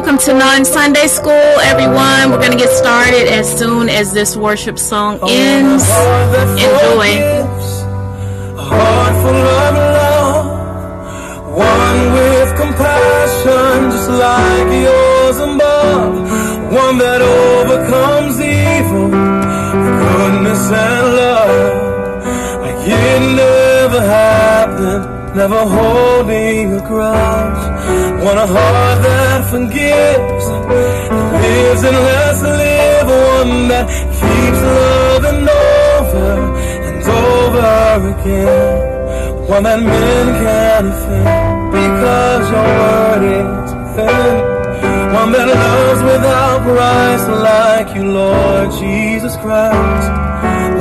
welcome to Non Sunday School, everyone. We're going to get started as soon as this worship song ends. Enjoy. A heart full of love, one with compassion, just like yours above, one that overcomes evil goodness and love, like it never happened. Never holding a grudge. Want a heart that forgives, lives and lets live. One that keeps loving over and over again. One that men can offend because your word is within. One that loves without price like you, Lord Jesus Christ.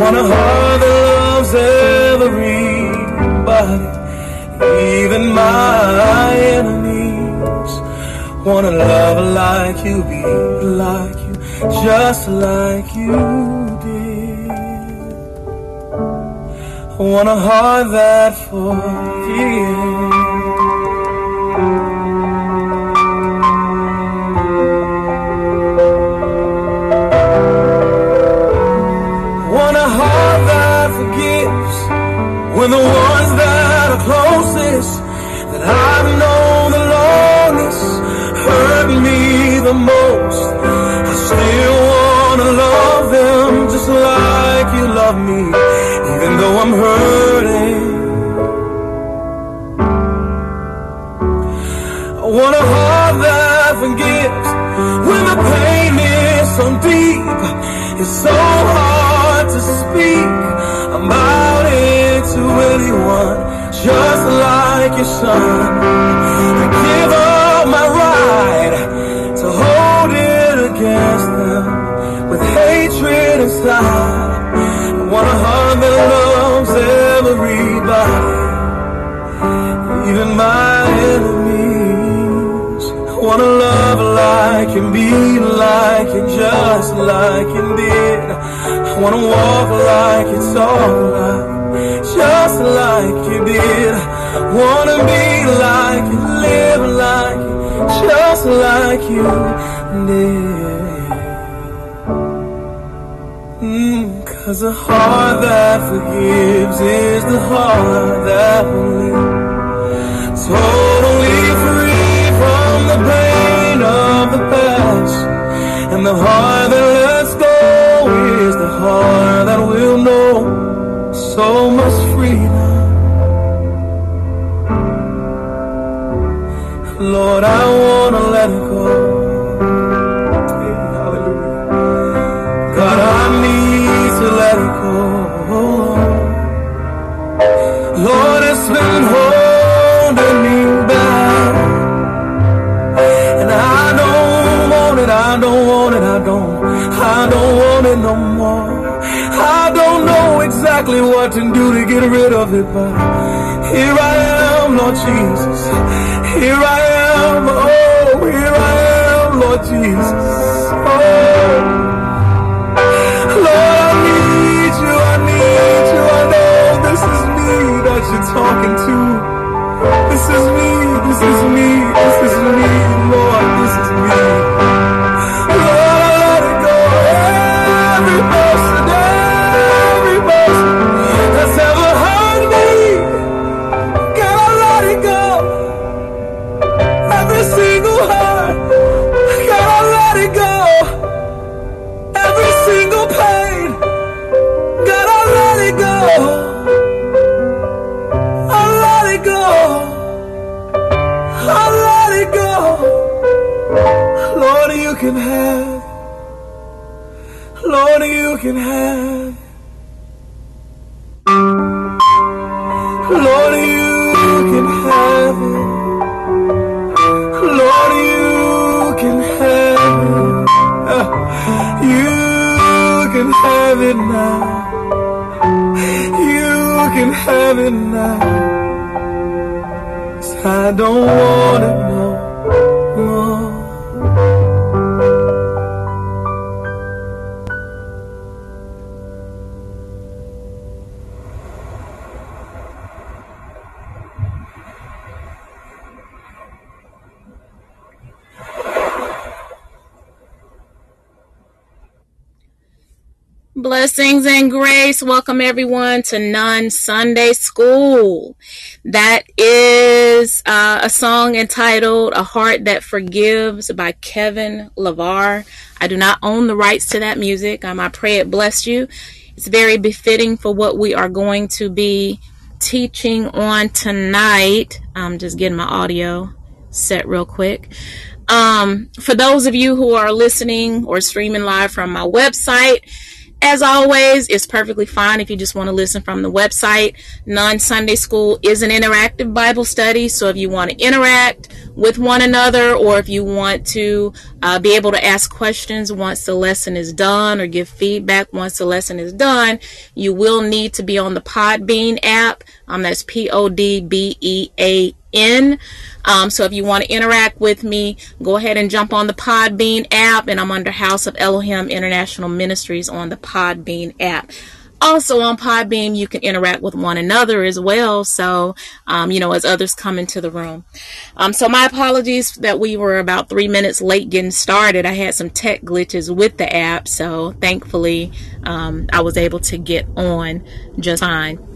Want a heart that loves everybody even my enemies wanna love like you, be like you, just like you did. I want a heart that forgives. Want a heart that forgives when the ones that are closest that I've still wanna love them just like you love me, even though I'm hurting. I want a heart that forgives when the pain is so deep. It's so hard to speak about it to anyone, just like your son. I give up hatred inside. I want a heart that loves everybody, even my enemies. I wanna love like you, be like you, just like you did. I wanna walk like it's alright, just like you did. Wanna be like you, live like you, just like you did. Cause a heart that forgives is the heart that will live. Totally free from the pain of the past. And the heart that lets go is the heart that will know so much freedom. Lord, I wanna let it go. Exactly what to do to get rid of it, but here I am, Lord Jesus. Here I am, oh, here I am, Lord Jesus. Oh. Lord, I need you, I need you, I know this is me that you're talking to. This is me, this is me, this is me, Lord, this is me. Lord, it I don't want Blessings and grace. Welcome everyone to Nun Sunday School. That is uh, a song entitled A Heart That Forgives by Kevin LeVar. I do not own the rights to that music. Um, I pray it bless you. It's very befitting for what we are going to be teaching on tonight. I'm just getting my audio set real quick. Um, for those of you who are listening or streaming live from my website, as always, it's perfectly fine if you just want to listen from the website. Non Sunday School is an interactive Bible study, so if you want to interact with one another or if you want to uh, be able to ask questions once the lesson is done or give feedback once the lesson is done, you will need to be on the Podbean app. Um, that's P O D B E A N. Um, so if you want to interact with me, go ahead and jump on the Podbean app, and I'm under House of Elohim International Ministries on the Podbean app. Also on Podbean, you can interact with one another as well. So, um, you know, as others come into the room. Um, so my apologies that we were about three minutes late getting started. I had some tech glitches with the app. So thankfully, um, I was able to get on just fine.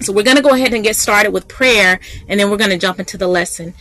So we're going to go ahead and get started with prayer, and then we're going to jump into the lesson.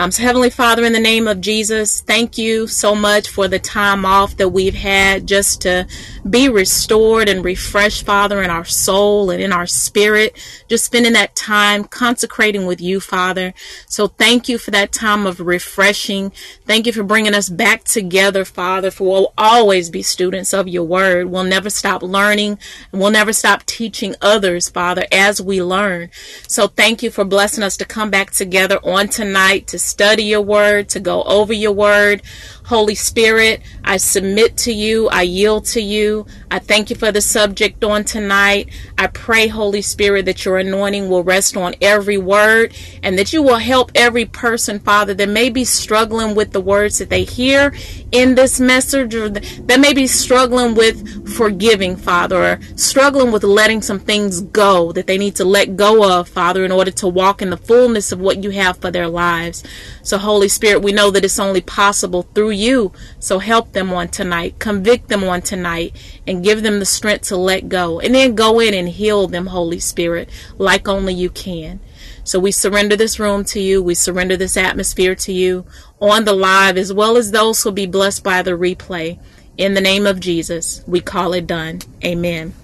Um, so Heavenly Father, in the name of Jesus, thank you so much for the time off that we've had just to be restored and refreshed, Father, in our soul and in our spirit. Just spending that time consecrating with you, Father. So thank you for that time of refreshing. Thank you for bringing us back together, Father, for we'll always be students of your word. We'll never stop learning and we'll never stop teaching others, Father, as we learn. So thank you for blessing us to come back together on tonight to study your word, to go over your word. Holy Spirit, I submit to you. I yield to you. I thank you for the subject on tonight. I pray, Holy Spirit, that your anointing will rest on every word and that you will help every person, Father, that may be struggling with the words that they hear in this message or that may be struggling with forgiving, Father, or struggling with letting some things go that they need to let go of, Father, in order to walk in the fullness of what you have for their lives. So, Holy Spirit, we know that it's only possible through you. So, help them on tonight, convict them on tonight, and give them the strength to let go. And then go in and heal them, Holy Spirit, like only you can. So we surrender this room to you. We surrender this atmosphere to you on the live, as well as those who will be blessed by the replay. In the name of Jesus, we call it done. Amen.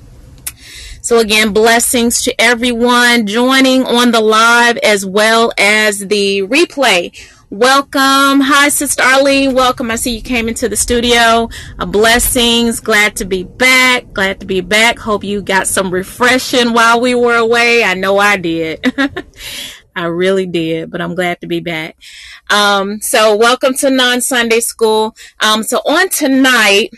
So again, blessings to everyone joining on the live as well as the replay. Welcome. Hi, Sister Arlene. Welcome. I see you came into the studio. Uh, blessings. Glad to be back. Glad to be back. Hope you got some refreshing while we were away. I know I did. I really did, but I'm glad to be back. Um, so welcome to non Sunday School. Um, so on tonight,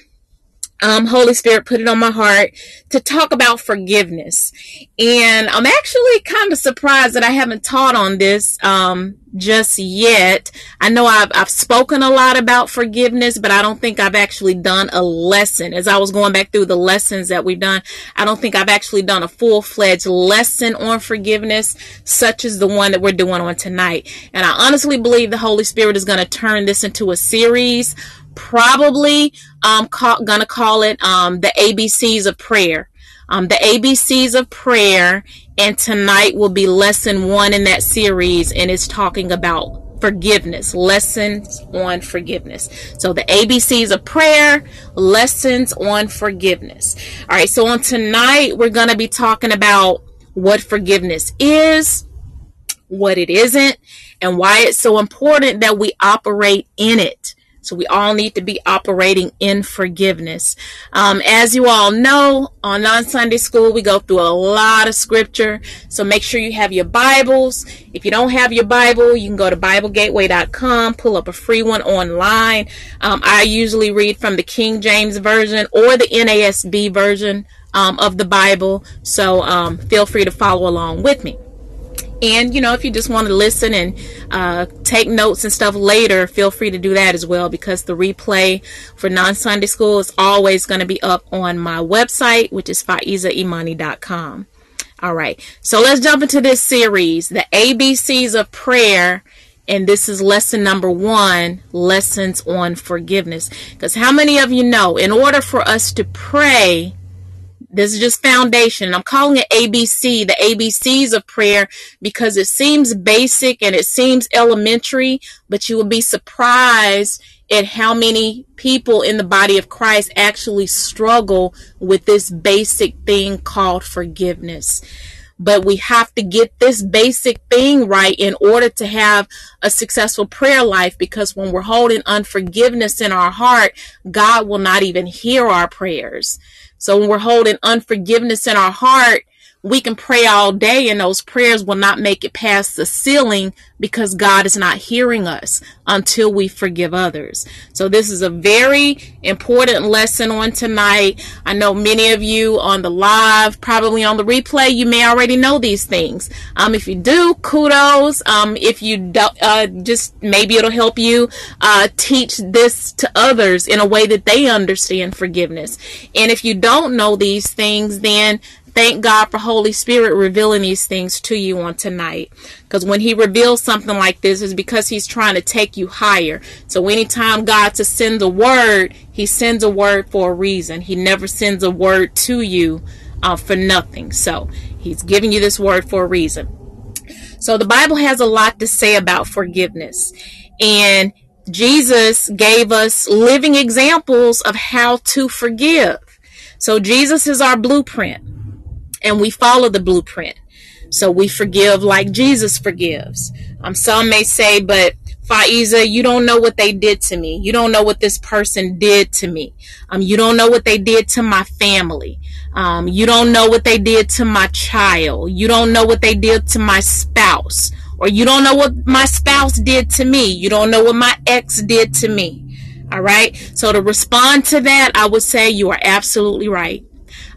um, Holy Spirit put it on my heart to talk about forgiveness. And I'm actually kind of surprised that I haven't taught on this um, just yet. I know I've, I've spoken a lot about forgiveness, but I don't think I've actually done a lesson. As I was going back through the lessons that we've done, I don't think I've actually done a full fledged lesson on forgiveness, such as the one that we're doing on tonight. And I honestly believe the Holy Spirit is going to turn this into a series probably um, call, gonna call it um, the ABCs of prayer. Um, the ABCs of prayer, and tonight will be lesson one in that series, and it's talking about forgiveness, lessons on forgiveness. So the ABCs of prayer, lessons on forgiveness. All right, so on tonight, we're to be talking about what forgiveness is, what it isn't, and why it's so important that we operate in it. So we all need to be operating in forgiveness. Um, as you all know, on Nun Sunday School, we go through a lot of scripture. So make sure you have your Bibles. If you don't have your Bible, you can go to BibleGateway.com, pull up a free one online. Um, I usually read from the King James Version or the NASB version um, of the Bible. So um, feel free to follow along with me. And, you know, if you just want to listen and uh, take notes and stuff later, feel free to do that as well because the replay for non Sunday School is always going to be up on my website, which is faizaimani.com. All right. So let's jump into this series, the ABCs of prayer. And this is lesson number one, lessons on forgiveness. Because how many of you know, in order for us to pray, This is just foundation. I'm calling it ABC, the ABCs of prayer, because it seems basic and it seems elementary, but you will be surprised at how many people in the body of Christ actually struggle with this basic thing called forgiveness. But we have to get this basic thing right in order to have a successful prayer life because when we're holding unforgiveness in our heart, God will not even hear our prayers. So when we're holding unforgiveness in our heart, we can pray all day and those prayers will not make it past the ceiling because God is not hearing us until we forgive others. So this is a very important lesson on tonight. I know many of you on the live, probably on the replay, you may already know these things. Um, if you do, kudos. Um, if you don't, uh, just maybe it'll help you, uh, teach this to others in a way that they understand forgiveness. And if you don't know these things, then thank God for Holy Spirit revealing these things to you on tonight. Because when He reveals something like this, is because He's trying to take you higher. So anytime God to send a word, He sends a word for a reason. He never sends a word to you uh, for nothing. So He's giving you this word for a reason. So the Bible has a lot to say about forgiveness. And Jesus gave us living examples of how to forgive. So Jesus is our blueprint and we follow the blueprint. So we forgive like Jesus forgives. Um, some may say, but Faiza, you don't know what they did to me. You don't know what this person did to me. Um, you don't know what they did to my family. Um, you don't know what they did to my child. You don't know what they did to my spouse. Or you don't know what my spouse did to me. You don't know what my ex did to me. All right. So to respond to that, I would say you are absolutely right.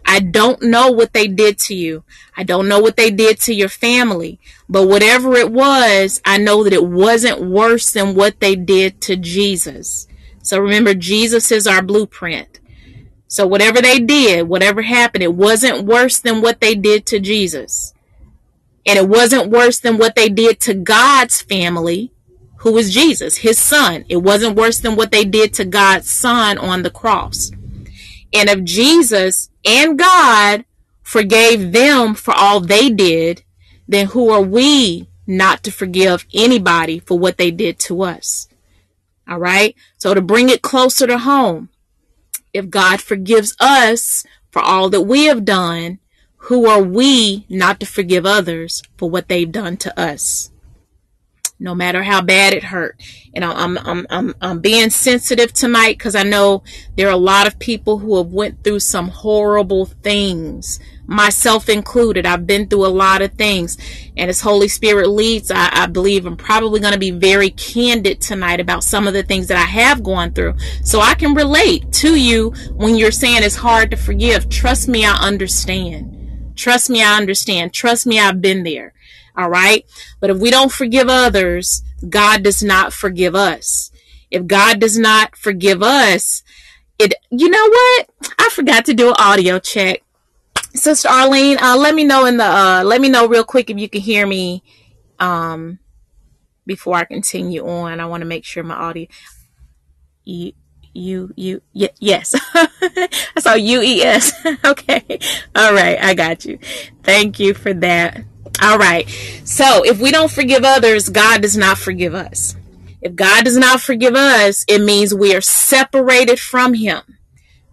I don't know what they did to you. I don't know what they did to your family. But whatever it was, I know that it wasn't worse than what they did to Jesus. So remember, Jesus is our blueprint. So whatever they did, whatever happened, it wasn't worse than what they did to Jesus. And it wasn't worse than what they did to God's family, who was Jesus, his son. It wasn't worse than what they did to God's son on the cross. And if Jesus and God forgave them for all they did, then who are we not to forgive anybody for what they did to us? All right. So to bring it closer to home, if God forgives us for all that we have done, who are we not to forgive others for what they've done to us? No matter how bad it hurt. And I'm I'm I'm I'm being sensitive tonight because I know there are a lot of people who have went through some horrible things, myself included. I've been through a lot of things, and as Holy Spirit leads, I, I believe I'm probably going to be very candid tonight about some of the things that I have gone through, so I can relate to you when you're saying it's hard to forgive. Trust me, I understand. Trust me, I understand. Trust me, I've been there. All right. But if we don't forgive others, God does not forgive us. If God does not forgive us, it, you know what? I forgot to do an audio check. Sister Arlene, uh, let me know in the, uh, let me know real quick if you can hear me, um, before I continue on. I want to make sure my audio, you, you, you, y- yes. I saw U E S. okay. All right. I got you. Thank you for that. All right. So if we don't forgive others, God does not forgive us. If God does not forgive us, it means we are separated from Him.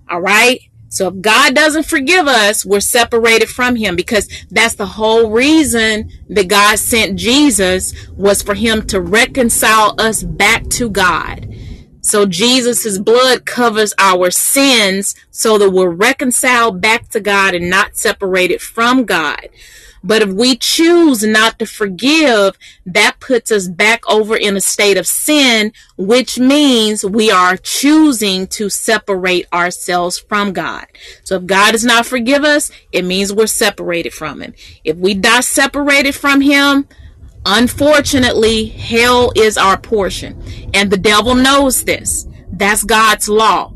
All right. So if God doesn't forgive us, we're separated from him because that's the whole reason that God sent Jesus was for him to reconcile us back to God. So Jesus' blood covers our sins so that we're reconciled back to God and not separated from God. But if we choose not to forgive, that puts us back over in a state of sin, which means we are choosing to separate ourselves from God. So if God does not forgive us, it means we're separated from Him. If we die separated from Him, unfortunately, hell is our portion. And the devil knows this. That's God's law.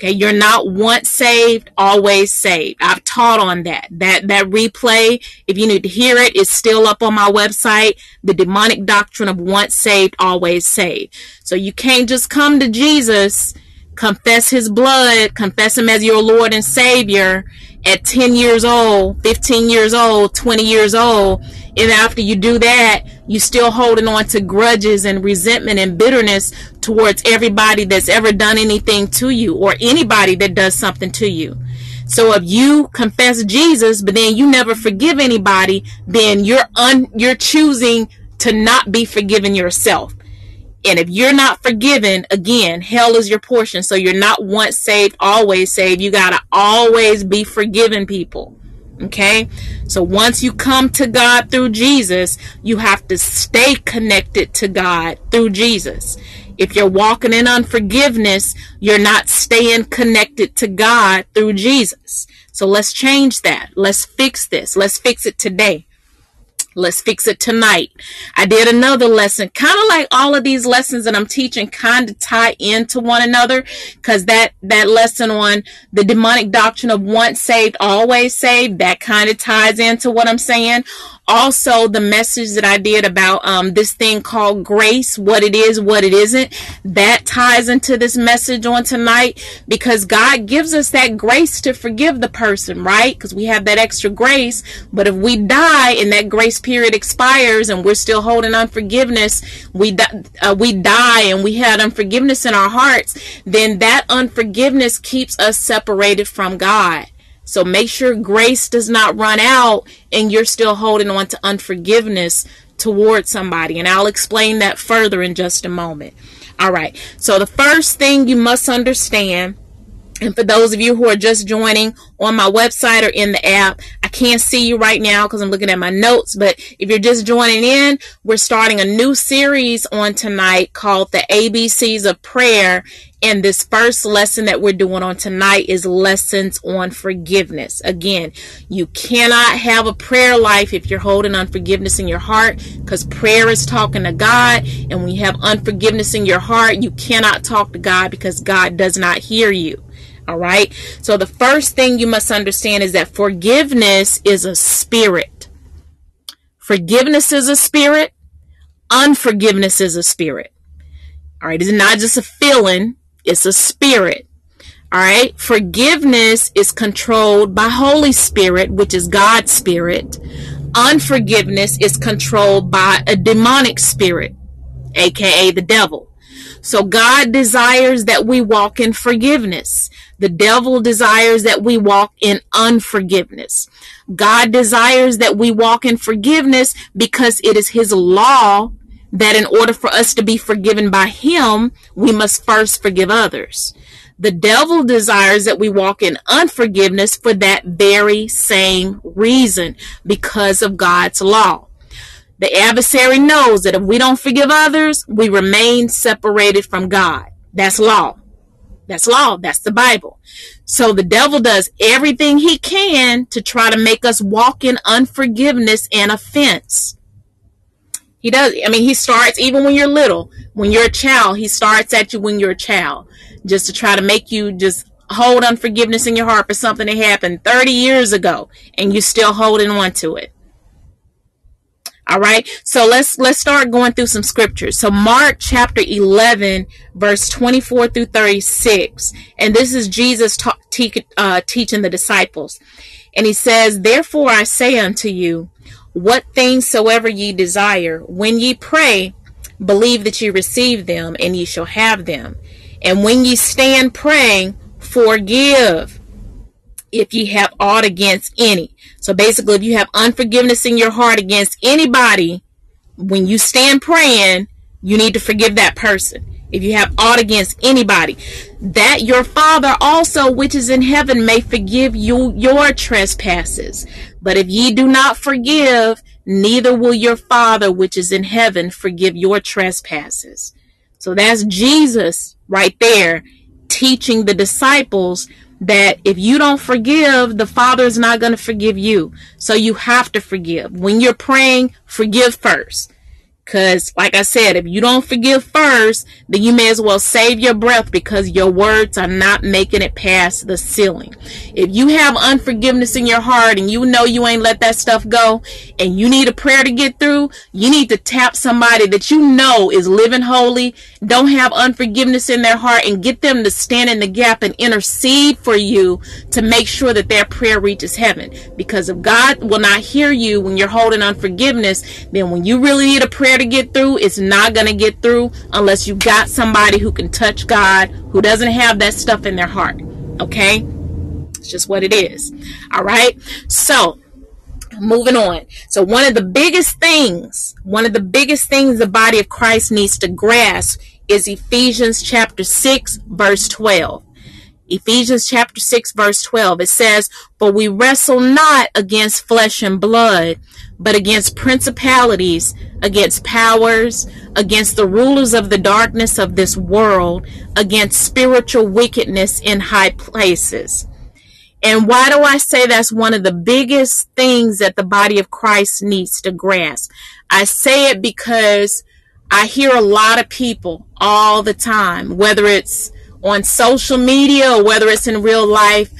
Okay, you're not once saved, always saved. I've taught on that. That that replay, if you need to hear it, is still up on my website. The demonic doctrine of once saved, always saved. So you can't just come to Jesus confess his blood, confess him as your Lord and Savior at 10 years old, 15 years old, 20 years old, and after you do that, you still holding on to grudges and resentment and bitterness towards everybody that's ever done anything to you or anybody that does something to you. So if you confess Jesus, but then you never forgive anybody, then you're un, you're choosing to not be forgiven yourself. And if you're not forgiven, again, hell is your portion. So you're not once saved, always saved. You got to always be forgiven people. Okay. So once you come to God through Jesus, you have to stay connected to God through Jesus. If you're walking in unforgiveness, you're not staying connected to God through Jesus. So let's change that. Let's fix this. Let's fix it today. Let's fix it tonight. I did another lesson, kind of like all of these lessons that I'm teaching kind of tie into one another because that, that lesson on the demonic doctrine of once saved, always saved, that kind of ties into what I'm saying also the message that I did about um, this thing called grace, what it is, what it isn't, that ties into this message on tonight because God gives us that grace to forgive the person, right? Because we have that extra grace. But if we die and that grace period expires and we're still holding unforgiveness, we di- uh, we die and we had unforgiveness in our hearts, then that unforgiveness keeps us separated from God. So make sure grace does not run out and you're still holding on to unforgiveness towards somebody. And I'll explain that further in just a moment. All right. So the first thing you must understand and for those of you who are just joining on my website or in the app, I can't see you right now because I'm looking at my notes. But if you're just joining in, we're starting a new series on tonight called the ABCs of Prayer. And this first lesson that we're doing on tonight is lessons on forgiveness. Again, you cannot have a prayer life if you're holding unforgiveness in your heart because prayer is talking to God. And when you have unforgiveness in your heart, you cannot talk to God because God does not hear you. All right. So the first thing you must understand is that forgiveness is a spirit. Forgiveness is a spirit. Unforgiveness is a spirit. All right. It's not just a feeling. It's a spirit. All right. Forgiveness is controlled by Holy Spirit, which is God's spirit. Unforgiveness is controlled by a demonic spirit, aka the devil. So God desires that we walk in forgiveness. The devil desires that we walk in unforgiveness. God desires that we walk in forgiveness because it is his law that in order for us to be forgiven by him, we must first forgive others. The devil desires that we walk in unforgiveness for that very same reason because of God's law. The adversary knows that if we don't forgive others, we remain separated from God. That's law. That's law. That's the Bible. So the devil does everything he can to try to make us walk in unforgiveness and offense. He does. I mean, he starts even when you're little. When you're a child, he starts at you when you're a child just to try to make you just hold unforgiveness in your heart for something that happened 30 years ago and you're still holding on to it. All right. So let's let's start going through some scriptures. So Mark chapter 11 verse 24 through 36. And this is Jesus ta- te- uh, teaching the disciples. And he says, "Therefore I say unto you, what things soever ye desire, when ye pray, believe that ye receive them, and ye shall have them. And when ye stand praying, forgive if ye have aught against any. So basically, if you have unforgiveness in your heart against anybody, when you stand praying, you need to forgive that person. If you have aught against anybody, that your Father also, which is in heaven, may forgive you your trespasses. But if ye do not forgive, neither will your Father, which is in heaven, forgive your trespasses. So that's Jesus right there teaching the disciples that if you don't forgive, the Father is not going to forgive you. So you have to forgive. When you're praying, forgive first. Because, like I said, if you don't forgive first, then you may as well save your breath because your words are not making it past the ceiling. If you have unforgiveness in your heart and you know you ain't let that stuff go and you need a prayer to get through, you need to tap somebody that you know is living holy, don't have unforgiveness in their heart, and get them to stand in the gap and intercede for you to make sure that their prayer reaches heaven. Because if God will not hear you when you're holding unforgiveness, then when you really need a prayer to get through, it's not going to get through unless you got somebody who can touch God, who doesn't have that stuff in their heart. Okay? It's just what it is. All right? So, moving on. So, one of the biggest things, one of the biggest things the body of Christ needs to grasp is Ephesians chapter 6, verse 12. Ephesians chapter 6 verse 12 it says for we wrestle not against flesh and blood but against principalities against powers against the rulers of the darkness of this world against spiritual wickedness in high places. And why do I say that's one of the biggest things that the body of Christ needs to grasp? I say it because I hear a lot of people all the time whether it's on social media or whether it's in real life,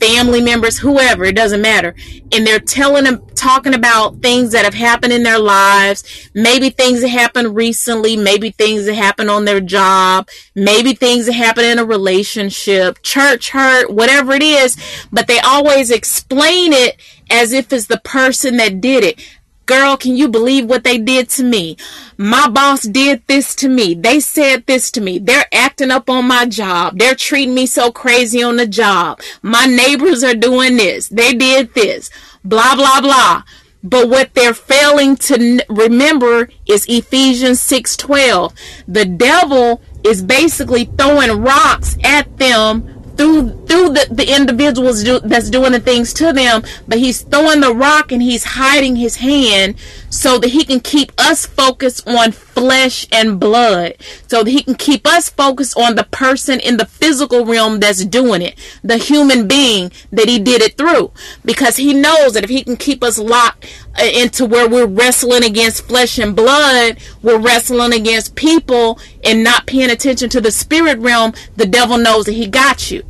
family members, whoever, it doesn't matter. And they're telling them, talking about things that have happened in their lives, maybe things that happened recently, maybe things that happened on their job, maybe things that happened in a relationship, church hurt, whatever it is, but they always explain it as if it's the person that did it. Girl, can you believe what they did to me? My boss did this to me. They said this to me. They're acting up on my job. They're treating me so crazy on the job. My neighbors are doing this. They did this. Blah, blah, blah. But what they're failing to remember is Ephesians 6:12. The devil is basically throwing rocks at them through through the, the individuals do, that's doing the things to them but he's throwing the rock and he's hiding his hand so that he can keep us focused on flesh and blood. So that he can keep us focused on the person in the physical realm that's doing it the human being that he did it through. Because he knows that if he can keep us locked uh, into where we're wrestling against flesh and blood we're wrestling against people and not paying attention to the spirit realm the devil knows that he got you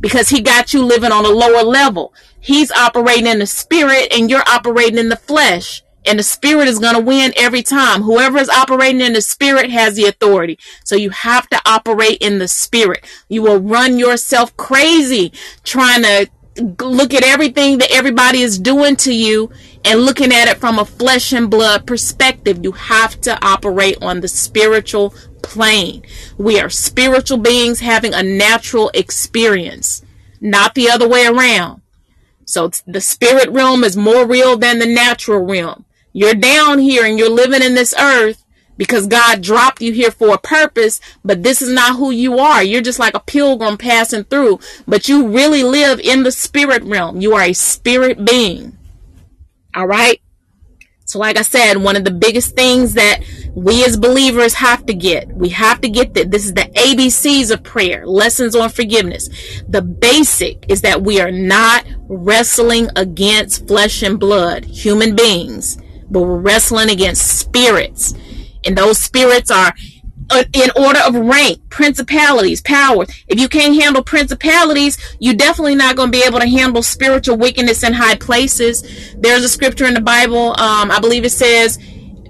because he got you living on a lower level. He's operating in the spirit and you're operating in the flesh. And the spirit is going to win every time. Whoever is operating in the spirit has the authority. So you have to operate in the spirit. You will run yourself crazy trying to look at everything that everybody is doing to you and looking at it from a flesh and blood perspective. You have to operate on the spiritual plane. We are spiritual beings having a natural experience, not the other way around. So the spirit realm is more real than the natural realm. You're down here and you're living in this earth because God dropped you here for a purpose, but this is not who you are. You're just like a pilgrim passing through, but you really live in the spirit realm. You are a spirit being. All right. So, like I said, one of the biggest things that we as believers have to get, we have to get that this is the ABCs of prayer, lessons on forgiveness. The basic is that we are not wrestling against flesh and blood, human beings, but we're wrestling against spirits. And those spirits are in order of rank, principalities, powers. If you can't handle principalities, you're definitely not going to be able to handle spiritual wickedness in high places. There's a scripture in the Bible, um, I believe it says,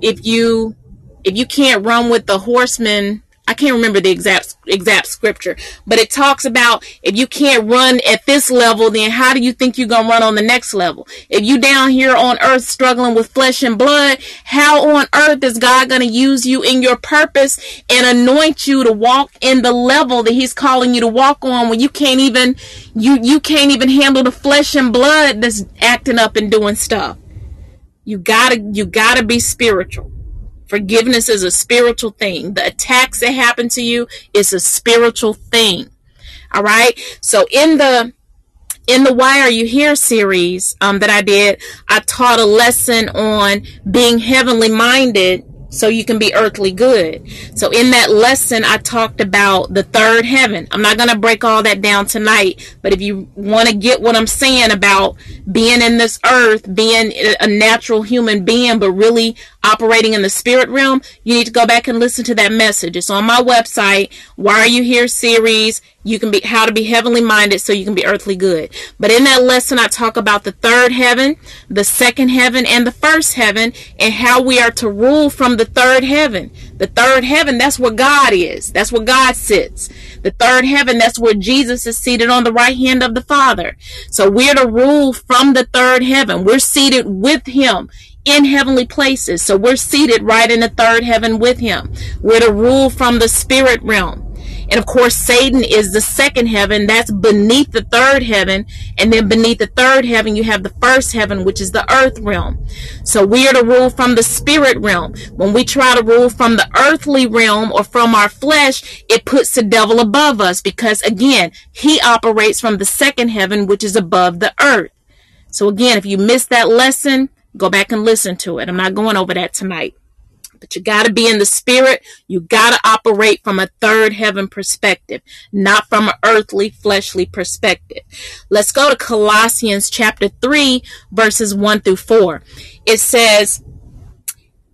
if you if you can't run with the horsemen I can't remember the exact exact scripture, but it talks about if you can't run at this level, then how do you think you're gonna run on the next level? If you down here on earth struggling with flesh and blood, how on earth is God gonna use you in your purpose and anoint you to walk in the level that He's calling you to walk on when you can't even you you can't even handle the flesh and blood that's acting up and doing stuff? You gotta you gotta be spiritual. Forgiveness is a spiritual thing. The attacks that happen to you is a spiritual thing. All right. So in the in the Why Are You Here series um, that I did, I taught a lesson on being heavenly minded so you can be earthly good. So in that lesson, I talked about the third heaven. I'm not going to break all that down tonight, but if you want to get what I'm saying about being in this earth, being a natural human being, but really operating in the spirit realm, you need to go back and listen to that message. It's on my website, Why Are You Here series. You can be how to be heavenly minded so you can be earthly good. But in that lesson, I talk about the third heaven, the second heaven, and the first heaven, and how we are to rule from the third heaven. The third heaven, that's where God is. That's where God sits. The third heaven, that's where Jesus is seated on the right hand of the Father. So we're to rule from the third heaven. We're seated with Him in heavenly places. So we're seated right in the third heaven with Him. We're to rule from the spirit realm. And of course, Satan is the second heaven. That's beneath the third heaven. And then beneath the third heaven, you have the first heaven, which is the earth realm. So we are to rule from the spirit realm. When we try to rule from the earthly realm or from our flesh, it puts the devil above us because again, he operates from the second heaven, which is above the earth. So again, if you missed that lesson, go back and listen to it. I'm not going over that tonight. But you got to be in the spirit. You got to operate from a third heaven perspective, not from an earthly, fleshly perspective. Let's go to Colossians chapter 3, verses 1 through 4. It says,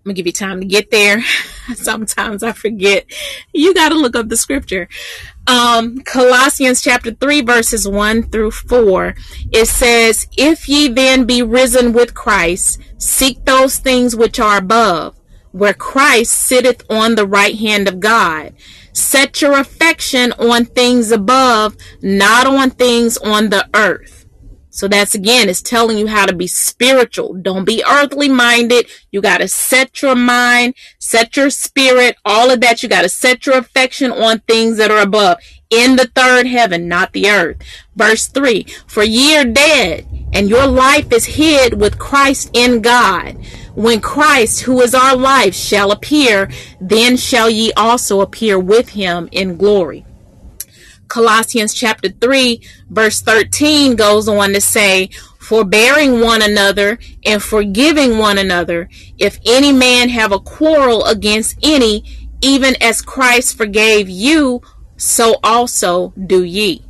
I'm gonna give you time to get there. Sometimes I forget. You got to look up the scripture. Um, Colossians chapter 3, verses 1 through 4. It says, If ye then be risen with Christ, seek those things which are above where Christ sitteth on the right hand of God. Set your affection on things above, not on things on the earth. So that's again, it's telling you how to be spiritual. Don't be earthly minded. You got to set your mind, set your spirit, all of that. You got to set your affection on things that are above in the third heaven, not the earth. Verse 3 For ye are dead, and your life is hid with Christ in God. When Christ, who is our life, shall appear, then shall ye also appear with him in glory. Colossians chapter 3, verse 13 goes on to say, Forbearing one another and forgiving one another, if any man have a quarrel against any, even as Christ forgave you, so also do ye.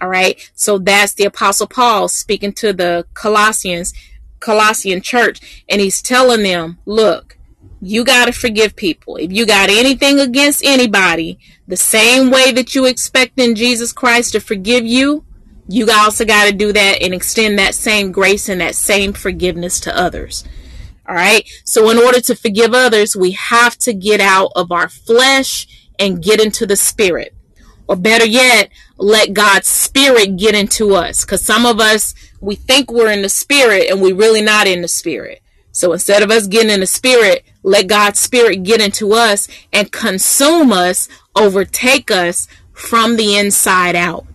All right. So that's the apostle Paul speaking to the Colossians Colossian church and he's telling them, look, you got to forgive people. If you got anything against anybody, the same way that you expect in Jesus Christ to forgive you, you also got to do that and extend that same grace and that same forgiveness to others. All right. So in order to forgive others, we have to get out of our flesh and get into the spirit. Or better yet, let God's spirit get into us. Cause some of us, we think we're in the spirit and we're really not in the spirit. So instead of us getting in the spirit, let God's spirit get into us and consume us, overtake us from the inside out.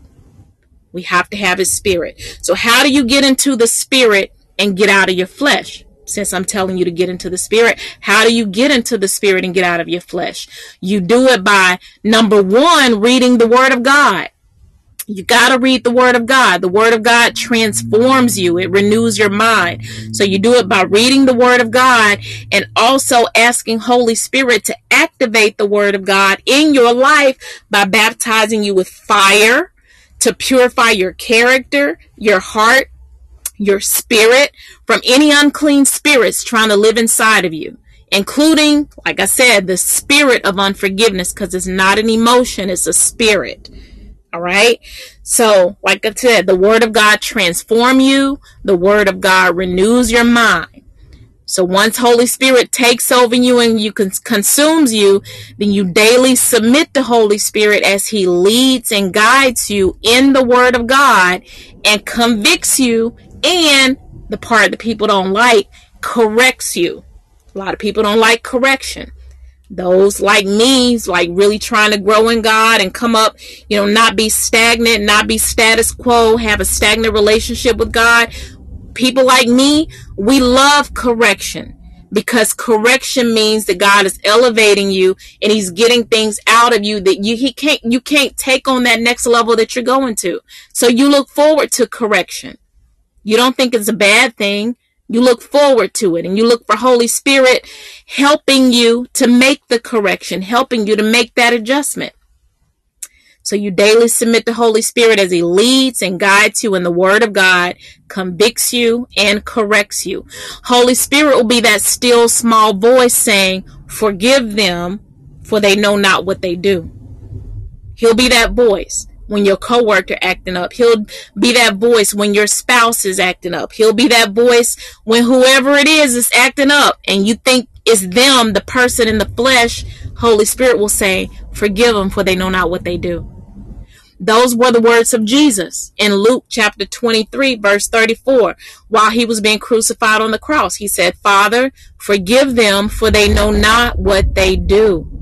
We have to have his spirit. So how do you get into the spirit and get out of your flesh? Since I'm telling you to get into the spirit, how do you get into the spirit and get out of your flesh? You do it by number one, reading the word of God. You got to read the Word of God. The Word of God transforms you, it renews your mind. So you do it by reading the Word of God and also asking Holy Spirit to activate the Word of God in your life by baptizing you with fire to purify your character, your heart, your spirit from any unclean spirits trying to live inside of you including, like I said, the spirit of unforgiveness, because it's not an emotion, it's a spirit. All right. So, like I said, the word of God transform you. The word of God renews your mind. So once Holy Spirit takes over you and you consumes you, then you daily submit to the Holy Spirit as he leads and guides you in the word of God and convicts you and the part that people don't like corrects you. A lot of people don't like correction those like me like really trying to grow in god and come up you know not be stagnant not be status quo have a stagnant relationship with god. People like me we love correction because correction means that god is elevating you and he's getting things out of you that you he can't you can't take on that next level that you're going to. So you look forward to correction. You don't think it's a bad thing You look forward to it and you look for Holy Spirit helping you to make the correction, helping you to make that adjustment. So you daily submit to Holy Spirit as He leads and guides you in the Word of God, convicts you and corrects you. Holy Spirit will be that still small voice saying, Forgive them, for they know not what they do. He'll be that voice when your coworker acting up. He'll be that voice when your spouse is acting up. He'll be that voice when whoever it is is acting up and you think it's them, the person in the flesh. Holy Spirit will say, forgive them for they know not what they do. Those were the words of Jesus in Luke chapter 23, verse 34. While he was being crucified on the cross, he said, Father, forgive them, for they know not what they do.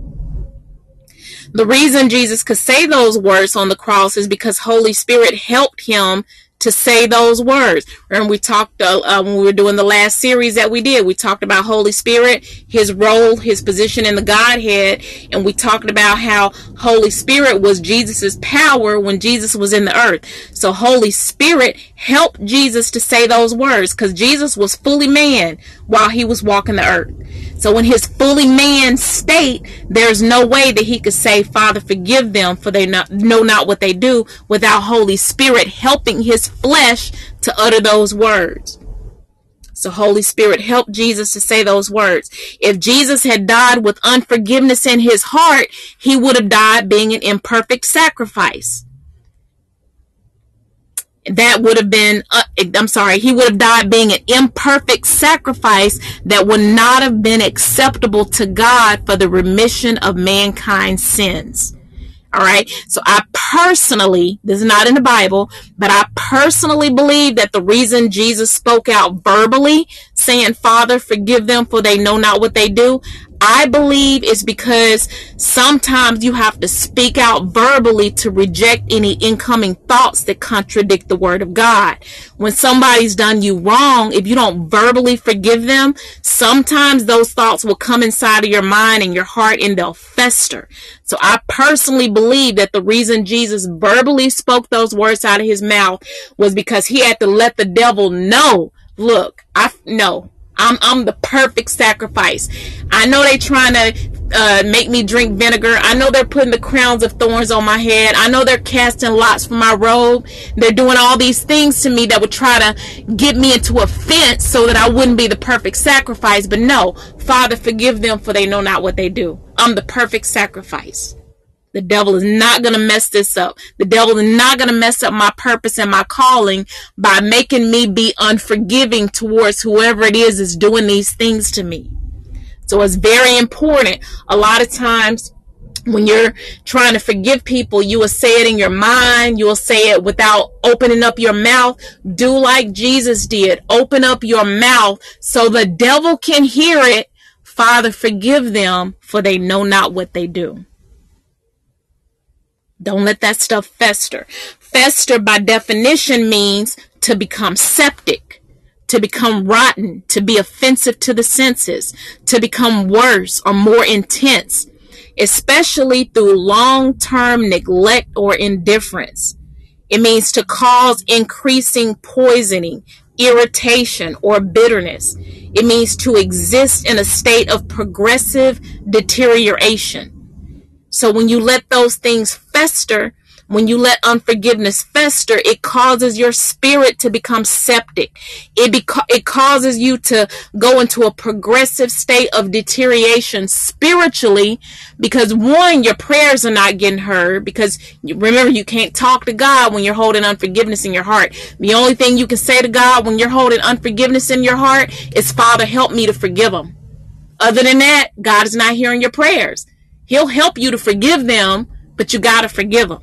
The reason Jesus could say those words on the cross is because Holy Spirit helped him to say those words. And we talked uh, uh, when we were doing the last series that we did. We talked about Holy Spirit, His role, His position in the Godhead, and we talked about how Holy Spirit was Jesus's power when Jesus was in the earth. So Holy Spirit helped Jesus to say those words because Jesus was fully man while he was walking the earth. So in his fully man state, there's no way that he could say, Father, forgive them for they not, know not what they do without Holy Spirit helping his flesh to utter those words. So Holy Spirit helped Jesus to say those words. If Jesus had died with unforgiveness in his heart, he would have died being an imperfect sacrifice that would have been, uh, I'm sorry, he would have died being an imperfect sacrifice that would not have been acceptable to God for the remission of mankind's sins. All right. So I personally, this is not in the Bible, but I personally believe that the reason Jesus spoke out verbally saying, Father, forgive them for they know not what they do. I believe is because sometimes you have to speak out verbally to reject any incoming thoughts that contradict the word of God. When somebody's done you wrong, if you don't verbally forgive them, sometimes those thoughts will come inside of your mind and your heart and they'll fester. So I personally believe that the reason Jesus verbally spoke those words out of his mouth was because he had to let the devil know, look, I no, I'm I'm the perfect sacrifice. I know they trying to uh, make me drink vinegar. I know they're putting the crowns of thorns on my head. I know they're casting lots for my robe. They're doing all these things to me that would try to get me into offense so that I wouldn't be the perfect sacrifice. But no, Father, forgive them for they know not what they do. I'm the perfect sacrifice. The devil is not going to mess this up. The devil is not going to mess up my purpose and my calling by making me be unforgiving towards whoever it is is doing these things to me. So it's very important. A lot of times when you're trying to forgive people, you will say it in your mind. You will say it without opening up your mouth. Do like Jesus did. Open up your mouth so the devil can hear it. Father, forgive them for they know not what they do. Don't let that stuff fester. Fester by definition means to become septic, to become rotten, to be offensive to the senses, to become worse or more intense, especially through long-term neglect or indifference. It means to cause increasing poisoning, irritation, or bitterness. It means to exist in a state of progressive deterioration. So when you let those things fester, when you let unforgiveness fester, it causes your spirit to become septic. It beca- it causes you to go into a progressive state of deterioration spiritually because one, your prayers are not getting heard because remember you can't talk to God when you're holding unforgiveness in your heart. The only thing you can say to God when you're holding unforgiveness in your heart is, Father, help me to forgive them. Other than that, God is not hearing your prayers. He'll help you to forgive them, but you got to forgive them.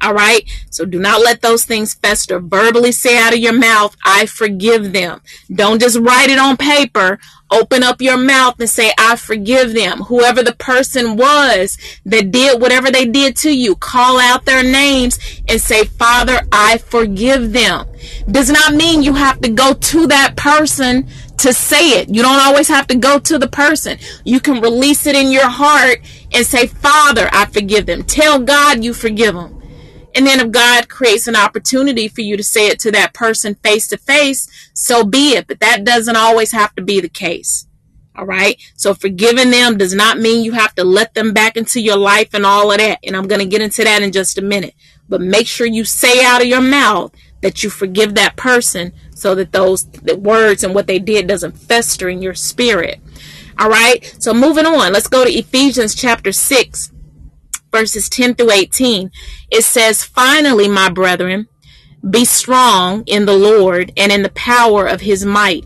All right. So do not let those things fester. Verbally say out of your mouth, I forgive them. Don't just write it on paper. Open up your mouth and say, I forgive them. Whoever the person was that did whatever they did to you, call out their names and say, Father, I forgive them. Does not mean you have to go to that person to say it. You don't always have to go to the person. You can release it in your heart and say, Father, I forgive them. Tell God you forgive them. And then if God creates an opportunity for you to say it to that person face to face, so be it. But that doesn't always have to be the case. All right. So forgiving them does not mean you have to let them back into your life and all of that. And I'm going to get into that in just a minute. But make sure you say out of your mouth that you forgive that person so that those the words and what they did doesn't fester in your spirit. All right. So moving on, let's go to Ephesians chapter 6, verses 10 through 18. It says, Finally, my brethren, be strong in the Lord and in the power of his might.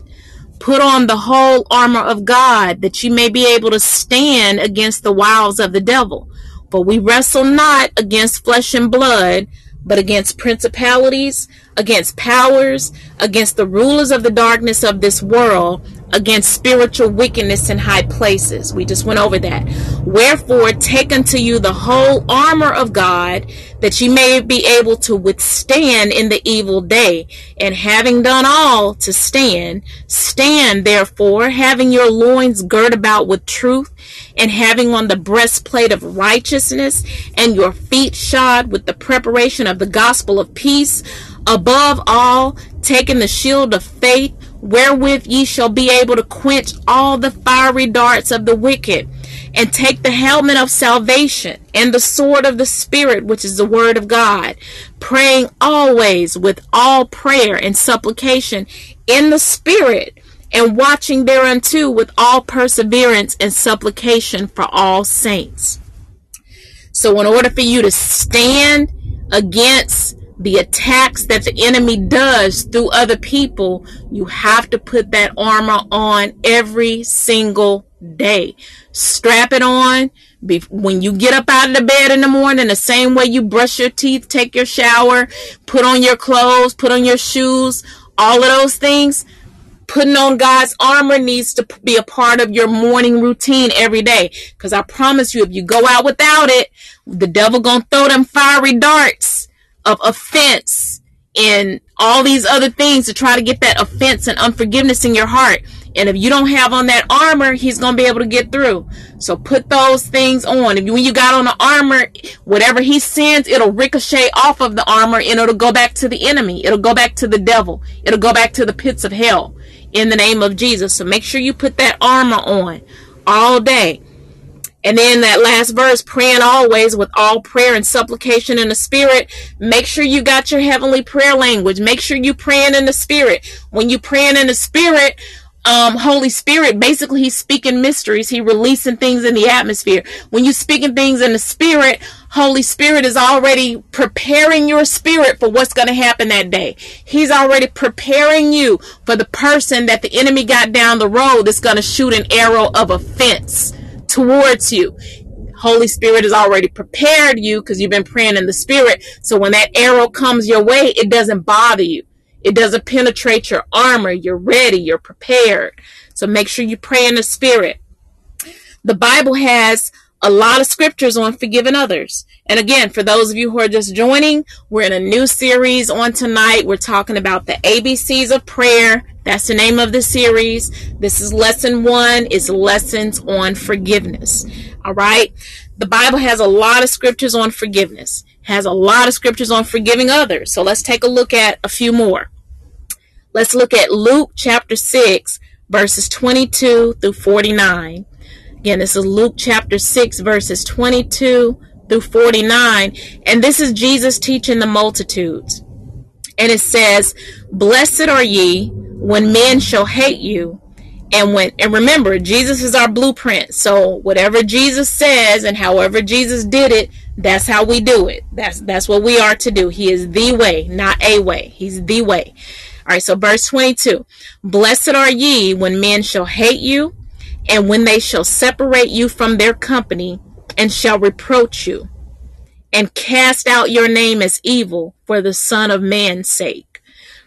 Put on the whole armor of God that you may be able to stand against the wiles of the devil. For we wrestle not against flesh and blood, but against principalities, against powers, against the rulers of the darkness of this world, against spiritual wickedness in high places. We just went over that. Wherefore, take unto you the whole armor of God, that ye may be able to withstand in the evil day. And having done all to stand, stand therefore, having your loins girt about with truth, and having on the breastplate of righteousness, and your feet shod with the preparation of the gospel of peace. Above all, taking the shield of faith, wherewith ye shall be able to quench all the fiery darts of the wicked, and take the helmet of salvation and the sword of the Spirit, which is the word of God, praying always with all prayer and supplication in the Spirit, and watching thereunto with all perseverance and supplication for all saints. So, in order for you to stand against the attacks that the enemy does through other people, you have to put that armor on every single day. Strap it on. when you get up out of the bed in the morning, the same way you brush your teeth, take your shower, put on your clothes, put on your shoes, all of those things, putting on God's armor needs to be a part of your morning routine every day. Cause I promise you, if you go out without it, the devil gonna throw them fiery darts of offense and all these other things to try to get that offense and unforgiveness in your heart. And if you don't have on that armor, he's going to be able to get through. So put those things on. If you, when you got on the armor, whatever he sends, it'll ricochet off of the armor and it'll go back to the enemy. It'll go back to the devil. It'll go back to the pits of hell in the name of Jesus. So make sure you put that armor on all day. And then that last verse, praying always with all prayer and supplication in the spirit. Make sure you got your heavenly prayer language. Make sure you praying in the spirit. When you praying in the spirit, um, Holy Spirit, basically he's speaking mysteries. He releasing things in the atmosphere. When you speaking things in the spirit, Holy Spirit is already preparing your spirit for what's going to happen that day. He's already preparing you for the person that the enemy got down the road that's going to shoot an arrow of offense towards you. Holy Spirit has already prepared you because you've been praying in the Spirit. So when that arrow comes your way, it doesn't bother you. It doesn't penetrate your armor. You're ready. You're prepared. So make sure you pray in the Spirit. The Bible has a lot of scriptures on forgiving others. And again, for those of you who are just joining, we're in a new series on tonight. We're talking about the ABCs of prayer. That's the name of the series. This is lesson one. It's lessons on forgiveness. All right. The Bible has a lot of scriptures on forgiveness, has a lot of scriptures on forgiving others. So let's take a look at a few more. Let's look at Luke chapter 6, verses 22 through 49. Again, this is Luke chapter 6, verses 22 through 49. And this is Jesus teaching the multitudes. And it says, Blessed are ye when men shall hate you. And when and remember jesus is our blueprint. So whatever jesus says and however jesus did it that's how we do it. That's that's what we are to do. He is the way not a way. He's the way. All right so verse 22 blessed are ye when men shall hate you and when they shall separate you from their company and shall reproach you and cast out your name as evil for the son of man's sake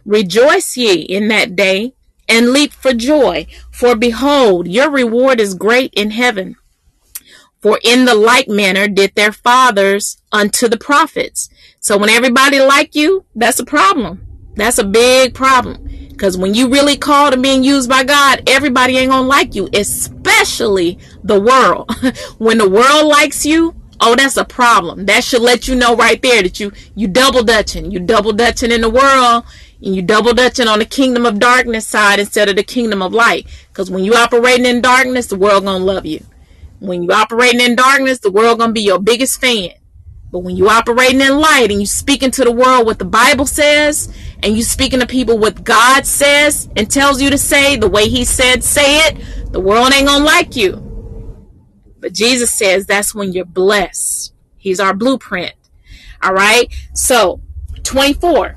Rejoice ye in that day, and leap for joy, for behold, your reward is great in heaven. For in the like manner did their fathers unto the prophets. So when everybody like you, that's a problem. That's a big problem. Because when you really called and being used by God, everybody ain't gonna like you, especially the world. when the world likes you, Oh, that's a problem. That should let you know right there that you you double dutching. You double dutching in the world and you double dutching on the kingdom of darkness side instead of the kingdom of light. Because when you operating in darkness, the world gonna love you. When you operating in darkness, the world gonna be your biggest fan. But when you operating in light and you speaking to the world what the Bible says, and you speaking to people what God says and tells you to say the way He said say it, the world ain't gonna like you. But Jesus says that's when you're blessed. He's our blueprint. All right. So 24.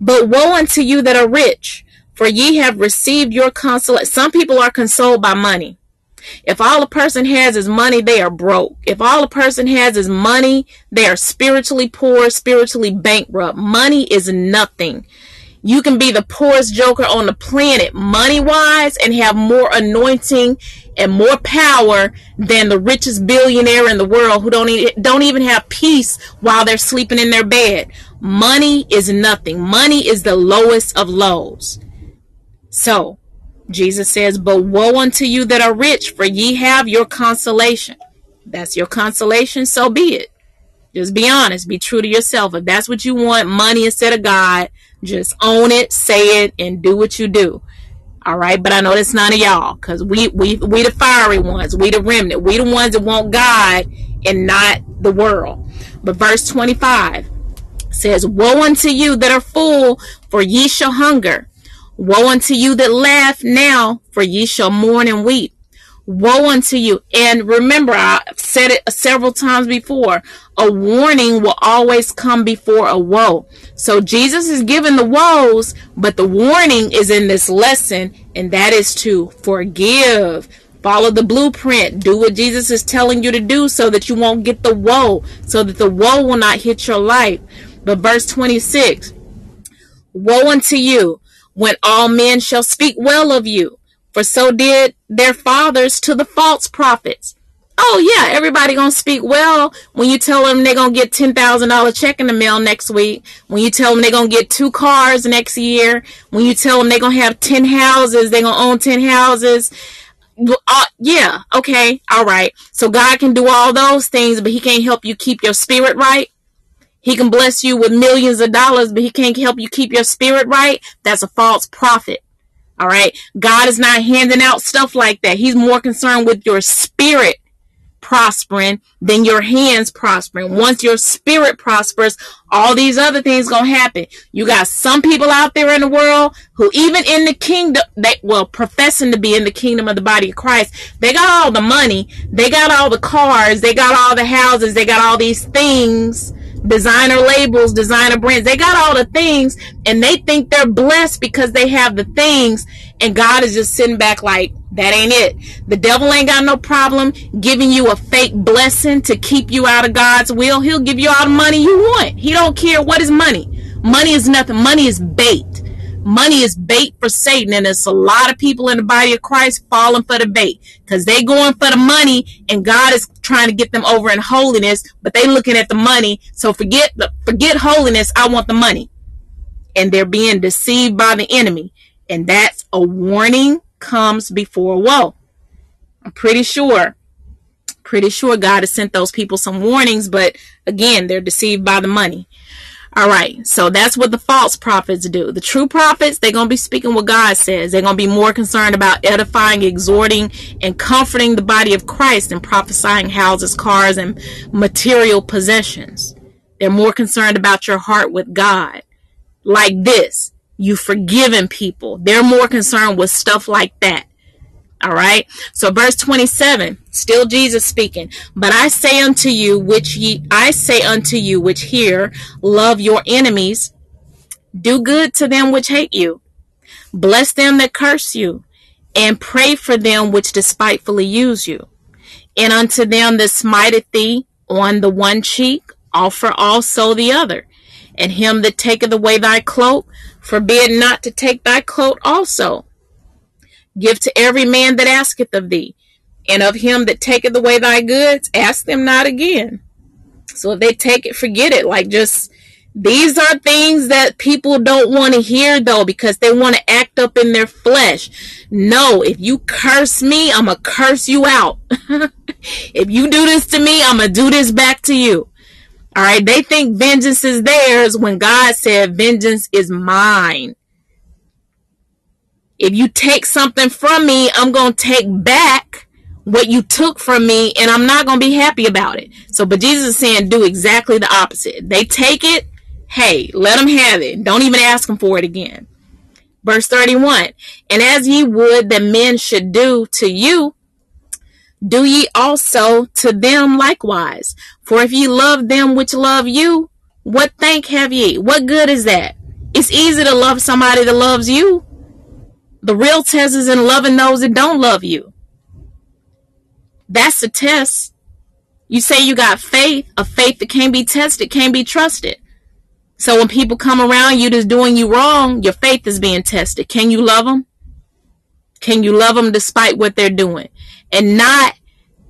But woe unto you that are rich, for ye have received your consolation. Some people are consoled by money. If all a person has is money, they are broke. If all a person has is money, they are spiritually poor, spiritually bankrupt. Money is nothing. You can be the poorest joker on the planet, money wise, and have more anointing and more power than the richest billionaire in the world who don't even, don't even have peace while they're sleeping in their bed. Money is nothing. Money is the lowest of lows. So, Jesus says, But woe unto you that are rich, for ye have your consolation. That's your consolation, so be it. Just be honest, be true to yourself. If that's what you want, money instead of God, just own it, say it, and do what you do. All right, but I know that's none of y'all, cause we we we the fiery ones, we the remnant, we the ones that want God and not the world. But verse twenty five says, "Woe unto you that are full, for ye shall hunger. Woe unto you that laugh now, for ye shall mourn and weep. Woe unto you. And remember, I've said it several times before. A warning will always come before a woe. So Jesus is giving the woes, but the warning is in this lesson, and that is to forgive. Follow the blueprint. Do what Jesus is telling you to do so that you won't get the woe, so that the woe will not hit your life. But verse 26 Woe unto you when all men shall speak well of you for so did their fathers to the false prophets. Oh yeah, everybody gonna speak well when you tell them they're gonna get ten thousand dollar check in the mail next week. When you tell them they're gonna get two cars next year. When you tell them they're gonna have ten houses, they're gonna own ten houses. Uh, yeah, okay, all right. So God can do all those things, but He can't help you keep your spirit right. He can bless you with millions of dollars, but He can't help you keep your spirit right. That's a false prophet. All right. God is not handing out stuff like that. He's more concerned with your spirit prospering than your hands prospering. Once your spirit prospers, all these other things gonna happen. You got some people out there in the world who even in the kingdom, they well, professing to be in the kingdom of the body of Christ, they got all the money, they got all the cars, they got all the houses, they got all these things designer labels, designer brands. They got all the things and they think they're blessed because they have the things. And God is just sitting back like, that ain't it. The devil ain't got no problem giving you a fake blessing to keep you out of God's will. He'll give you all the money you want. He don't care what is money. Money is nothing. Money is bait. Money is bait for Satan, and it's a lot of people in the body of Christ falling for the bait because they going for the money, and God is trying to get them over in holiness, but they looking at the money. So forget the forget holiness. I want the money, and they're being deceived by the enemy, and that's a warning comes before woe. I'm pretty sure, pretty sure God has sent those people some warnings, but again, they're deceived by the money. All right. So that's what the false prophets do. The true prophets, they're going to be speaking what God says. They're going to be more concerned about edifying, exhorting, and comforting the body of Christ and prophesying houses, cars, and material possessions. They're more concerned about your heart with God. Like this, you've forgiven people. They're more concerned with stuff like that. All right. So verse 27, still Jesus speaking. But I say unto you, which ye, I say unto you, which hear, love your enemies, do good to them which hate you, bless them that curse you, and pray for them which despitefully use you. And unto them that smiteth thee on the one cheek, offer also the other. And him that taketh away thy cloak, forbid not to take thy coat also. Give to every man that asketh of thee, and of him that taketh away thy goods, ask them not again. So if they take it, forget it. Like just These are things that people don't want to hear though because they want to act up in their flesh. No, if you curse me, I'm going to curse you out. if you do this to me, I'm going to do this back to you. All right. They think vengeance is theirs when God said vengeance is mine. If you take something from me, I'm going to take back what you took from me and I'm not going to be happy about it. So, but Jesus is saying do exactly the opposite. They take it. Hey, let them have it. Don't even ask them for it again. Verse 31. And as ye would that men should do to you, do ye also to them likewise. For if ye love them which love you, what thank have ye? What good is that? It's easy to love somebody that loves you. The real test is in loving those that don't love you. That's the test. You say you got faith, a faith that can't be tested, can't be trusted. So when people come around you that's doing you wrong, your faith is being tested. Can you love them? Can you love them despite what they're doing? And not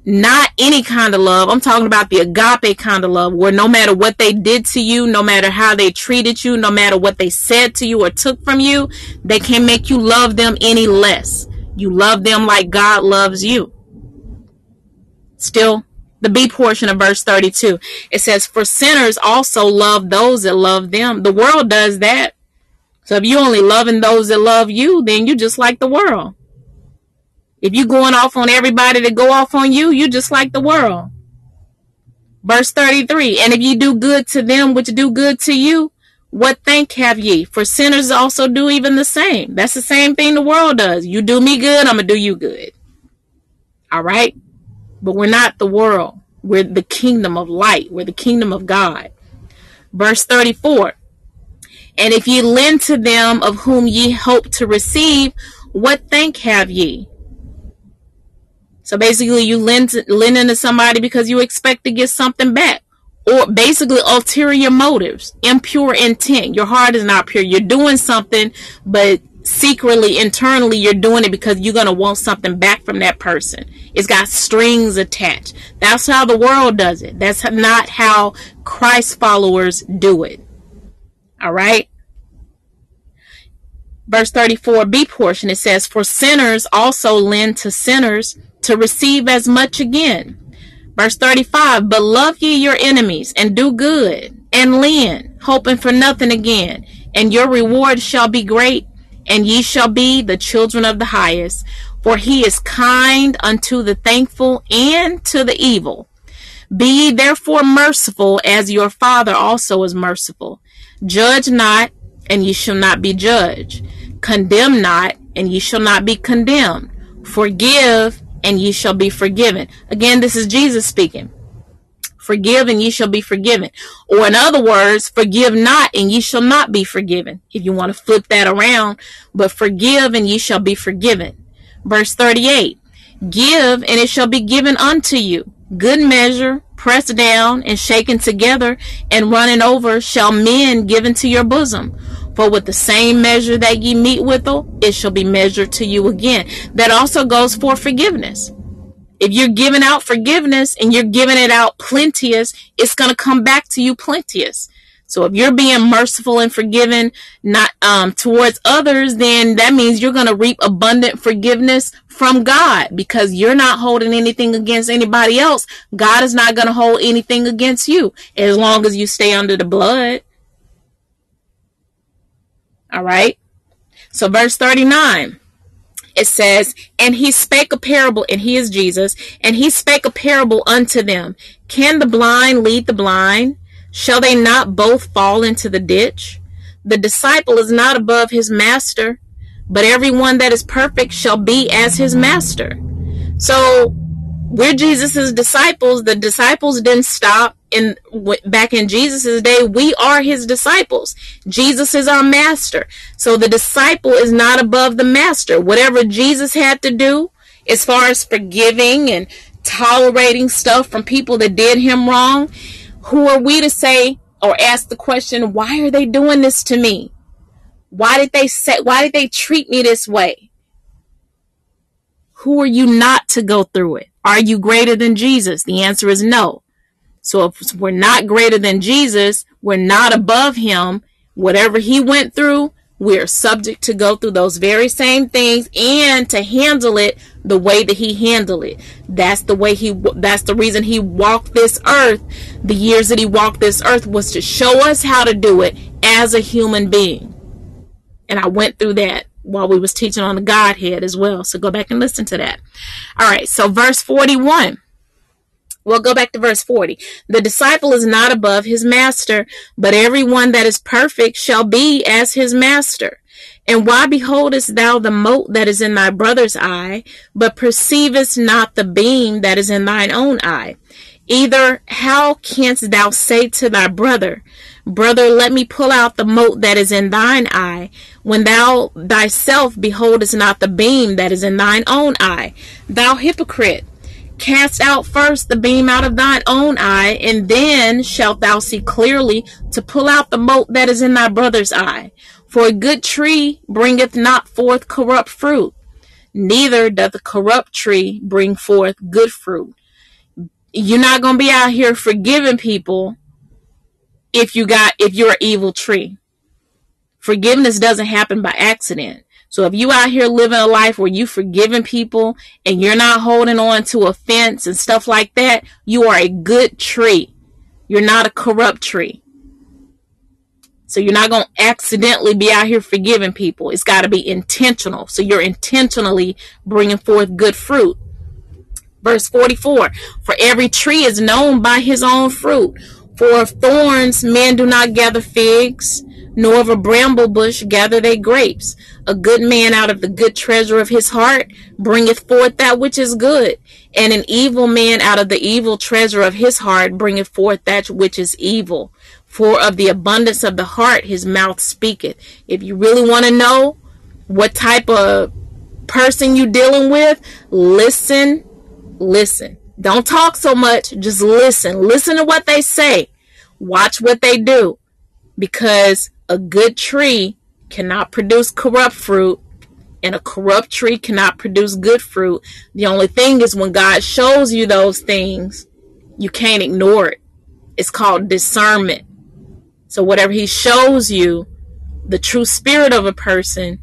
not any kind of love. I'm talking about the agape kind of love where no matter what they did to you, no matter how they treated you, no matter what they said to you or took from you, they can't make you love them any less. You love them like God loves you. Still, the B portion of verse 32, it says, For sinners also love those that love them. The world does that. So if you only loving those that love you, then you just like the world. If you going off on everybody that go off on you, you just like the world. Verse 33, and if you do good to them which do good to you, what thank have ye? For sinners also do even the same. That's the same thing the world does. You do me good, I'm going to do you good. All right? But we're not the world. We're the kingdom of light. We're the kingdom of God. Verse 34, and if ye lend to them of whom ye hope to receive, what thank have ye? So basically, you lend lending to somebody because you expect to get something back, or basically ulterior motives, impure intent. Your heart is not pure. You're doing something, but secretly, internally, you're doing it because you're gonna want something back from that person. It's got strings attached. That's how the world does it. That's not how Christ followers do it. All right verse 34b portion it says for sinners also lend to sinners to receive as much again. Verse 35 But love ye your enemies, and do good, and lend, hoping for nothing again, and your reward shall be great, and ye shall be the children of the highest. For he is kind unto the thankful and to the evil. Be ye therefore merciful, as your Father also is merciful. Judge not, and ye shall not be judged. Condemn not, and ye shall not be condemned. Forgive, and ye shall be forgiven. Again, this is Jesus speaking. Forgive and ye shall be forgiven. Or in other words, forgive not and ye shall not be forgiven. If you want to flip that around, but forgive and ye shall be forgiven. Verse 38 Give and it shall be given unto you. Good measure, pressed down and shaken together and running over shall men give into your bosom. For with the same measure that ye meet withal, it shall be measured to you again. That also goes for forgiveness. If you're giving out forgiveness and you're giving it out plenteous, it's going to come back to you plenteous. So if you're being merciful and forgiving not um, towards others, then that means you're going to reap abundant forgiveness from God because you're not holding anything against anybody else. God is not going to hold anything against you as long as you stay under the blood. All right. So verse 39 it says, And he spake a parable, and he is Jesus, and he spake a parable unto them. Can the blind lead the blind? Shall they not both fall into the ditch? The disciple is not above his master, but everyone that is perfect shall be as his master. So we're Jesus's disciples. The disciples didn't stop in back in Jesus's day. We are his disciples. Jesus is our master. So the disciple is not above the master. Whatever Jesus had to do as far as forgiving and tolerating stuff from people that did him wrong, who are we to say or ask the question, why are they doing this to me? Why did they say why did they treat me this way? Who are you not to go through it? Are you greater than Jesus? The answer is no. So if we're not greater than Jesus, we're not above him. Whatever he went through, we're subject to go through those very same things and to handle it the way that he handled it. That's the way he that's the reason he walked this earth. The years that he walked this earth was to show us how to do it as a human being. And I went through that while we was teaching on the Godhead as well. So go back and listen to that. All right, so verse 41. We'll go back to verse 40. The disciple is not above his master, but everyone that is perfect shall be as his master. And why beholdest thou the mote that is in thy brother's eye, but perceivest not the beam that is in thine own eye? Either how canst thou say to thy brother, Brother, let me pull out the mote that is in thine eye, when thou thyself beholdest not the beam that is in thine own eye? Thou hypocrite! Cast out first the beam out of thine own eye, and then shalt thou see clearly to pull out the mote that is in thy brother's eye. For a good tree bringeth not forth corrupt fruit, neither doth a corrupt tree bring forth good fruit. You're not going to be out here forgiving people if you got if you're an evil tree. Forgiveness doesn't happen by accident. So if you out here living a life where you forgiving people and you're not holding on to offense and stuff like that, you are a good tree. You're not a corrupt tree. So you're not going to accidentally be out here forgiving people. It's got to be intentional. So you're intentionally bringing forth good fruit. Verse 44 For every tree is known by his own fruit. For of thorns men do not gather figs, nor of a bramble bush gather they grapes. A good man out of the good treasure of his heart bringeth forth that which is good, and an evil man out of the evil treasure of his heart bringeth forth that which is evil. For of the abundance of the heart his mouth speaketh. If you really want to know what type of person you're dealing with, listen, listen. Don't talk so much, just listen. Listen to what they say. Watch what they do. Because a good tree cannot produce corrupt fruit and a corrupt tree cannot produce good fruit. The only thing is when God shows you those things, you can't ignore it. It's called discernment. So whatever he shows you, the true spirit of a person,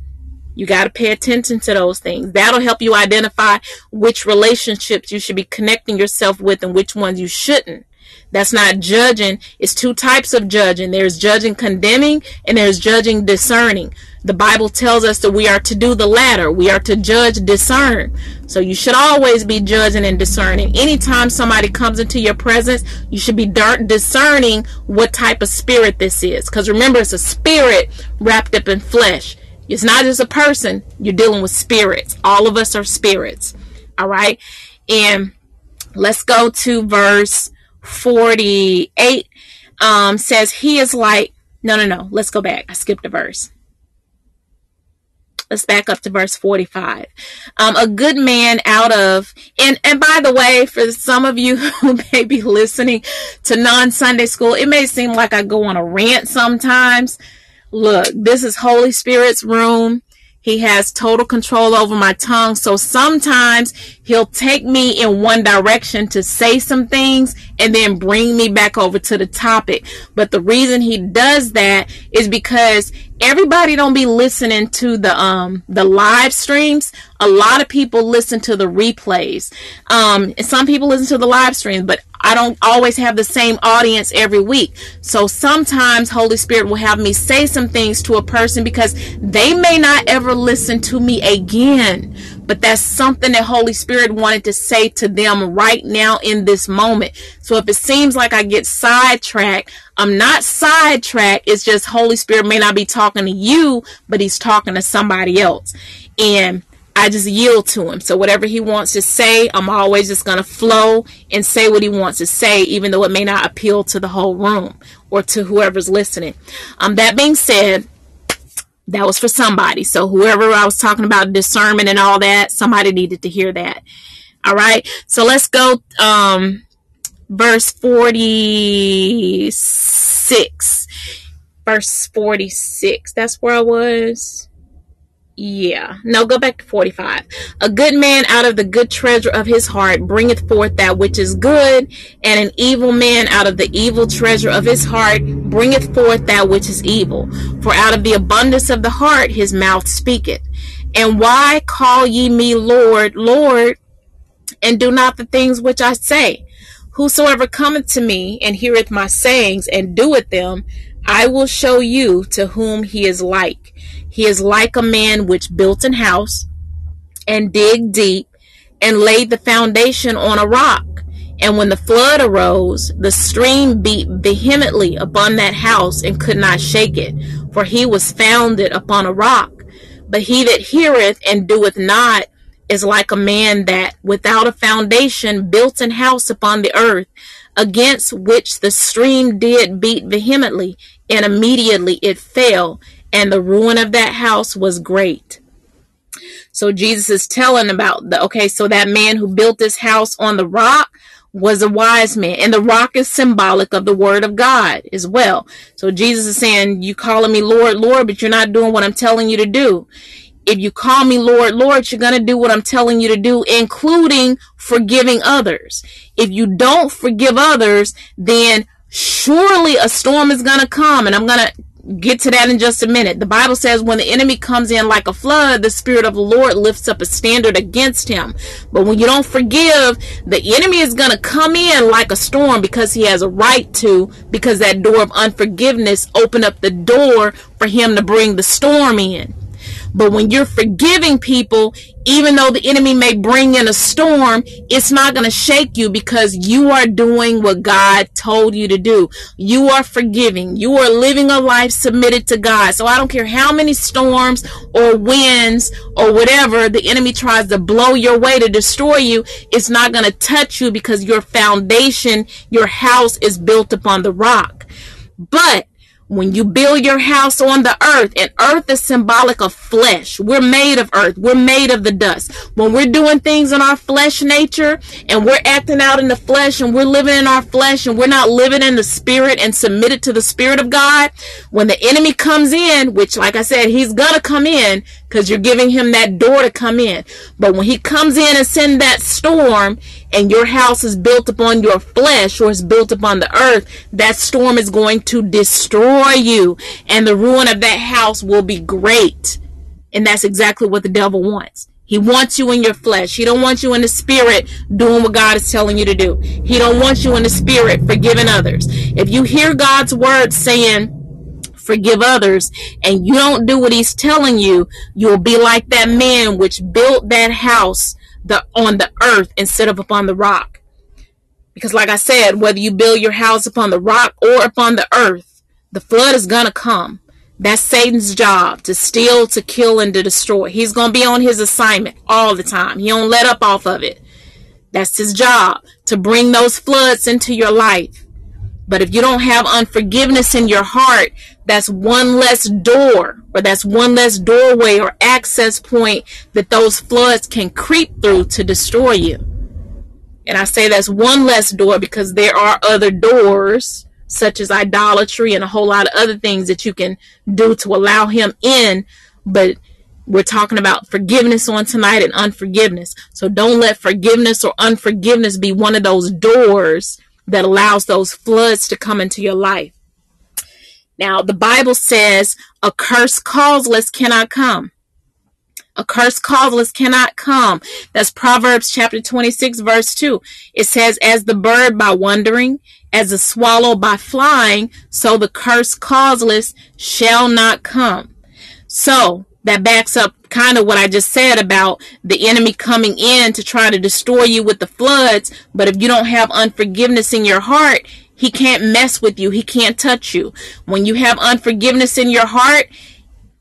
you got to pay attention to those things. That'll help you identify which relationships you should be connecting yourself with and which ones you shouldn't. That's not judging. It's two types of judging. There's judging condemning and there's judging discerning. The Bible tells us that we are to do the latter. We are to judge, discern. So you should always be judging and discerning. Anytime somebody comes into your presence, you should be discerning what type of spirit this is. Because remember, it's a spirit wrapped up in flesh. It's not just a person. You're dealing with spirits. All of us are spirits. All right. And let's go to verse 48 um, says he is like, no, no, no. Let's go back. I skipped a verse. Let's back up to verse 45. Um, a good man out of, and, and by the way, for some of you who may be listening to non Sunday school, it may seem like I go on a rant sometimes. Look, this is Holy Spirit's room. He has total control over my tongue. So sometimes he'll take me in one direction to say some things and then bring me back over to the topic. But the reason he does that is because everybody don't be listening to the um the live streams a lot of people listen to the replays um some people listen to the live streams but i don't always have the same audience every week so sometimes holy spirit will have me say some things to a person because they may not ever listen to me again but that's something that Holy Spirit wanted to say to them right now in this moment. So if it seems like I get sidetracked, I'm not sidetracked. It's just Holy Spirit may not be talking to you, but he's talking to somebody else. And I just yield to him. So whatever he wants to say, I'm always just going to flow and say what he wants to say, even though it may not appeal to the whole room or to whoever's listening. Um, that being said, that was for somebody. So whoever I was talking about discernment and all that, somebody needed to hear that. All right. So let's go um verse 46. Verse 46. That's where I was. Yeah, no, go back to 45. A good man out of the good treasure of his heart bringeth forth that which is good, and an evil man out of the evil treasure of his heart bringeth forth that which is evil. For out of the abundance of the heart his mouth speaketh. And why call ye me Lord, Lord, and do not the things which I say? Whosoever cometh to me and heareth my sayings and doeth them, I will show you to whom he is like. He is like a man which built an house and dig deep and laid the foundation on a rock. And when the flood arose, the stream beat vehemently upon that house and could not shake it, for he was founded upon a rock. But he that heareth and doeth not is like a man that, without a foundation, built an house upon the earth, against which the stream did beat vehemently, and immediately it fell, and the ruin of that house was great. So Jesus is telling about the okay, so that man who built this house on the rock was a wise man, and the rock is symbolic of the word of God as well. So Jesus is saying, You calling me Lord, Lord, but you're not doing what I'm telling you to do. If you call me Lord, Lord, you're going to do what I'm telling you to do, including forgiving others. If you don't forgive others, then surely a storm is going to come. And I'm going to get to that in just a minute. The Bible says when the enemy comes in like a flood, the Spirit of the Lord lifts up a standard against him. But when you don't forgive, the enemy is going to come in like a storm because he has a right to, because that door of unforgiveness opened up the door for him to bring the storm in. But when you're forgiving people, even though the enemy may bring in a storm, it's not going to shake you because you are doing what God told you to do. You are forgiving. You are living a life submitted to God. So I don't care how many storms or winds or whatever the enemy tries to blow your way to destroy you, it's not going to touch you because your foundation, your house is built upon the rock. But when you build your house on the earth, and earth is symbolic of flesh. We're made of earth. We're made of the dust. When we're doing things in our flesh nature and we're acting out in the flesh and we're living in our flesh and we're not living in the spirit and submitted to the spirit of God, when the enemy comes in, which like I said, he's gonna come in because you're giving him that door to come in. But when he comes in and send that storm, and your house is built upon your flesh or is built upon the earth, that storm is going to destroy you. And the ruin of that house will be great. And that's exactly what the devil wants. He wants you in your flesh. He don't want you in the spirit doing what God is telling you to do. He don't want you in the spirit forgiving others. If you hear God's word saying, forgive others and you don't do what he's telling you, you'll be like that man which built that house the on the earth instead of upon the rock. Because like I said, whether you build your house upon the rock or upon the earth, the flood is gonna come. That's Satan's job to steal, to kill, and to destroy. He's gonna be on his assignment all the time. He don't let up off of it. That's his job to bring those floods into your life. But if you don't have unforgiveness in your heart, that's one less door or that's one less doorway or access point that those floods can creep through to destroy you. And I say that's one less door because there are other doors such as idolatry and a whole lot of other things that you can do to allow him in. But we're talking about forgiveness on tonight and unforgiveness. So don't let forgiveness or unforgiveness be one of those doors that allows those floods to come into your life. Now, the Bible says a curse causeless cannot come. A curse causeless cannot come. That's Proverbs chapter 26, verse 2. It says, As the bird by wandering, as the swallow by flying, so the curse causeless shall not come. So, that backs up kind of what I just said about the enemy coming in to try to destroy you with the floods. But if you don't have unforgiveness in your heart, he can't mess with you. He can't touch you. When you have unforgiveness in your heart,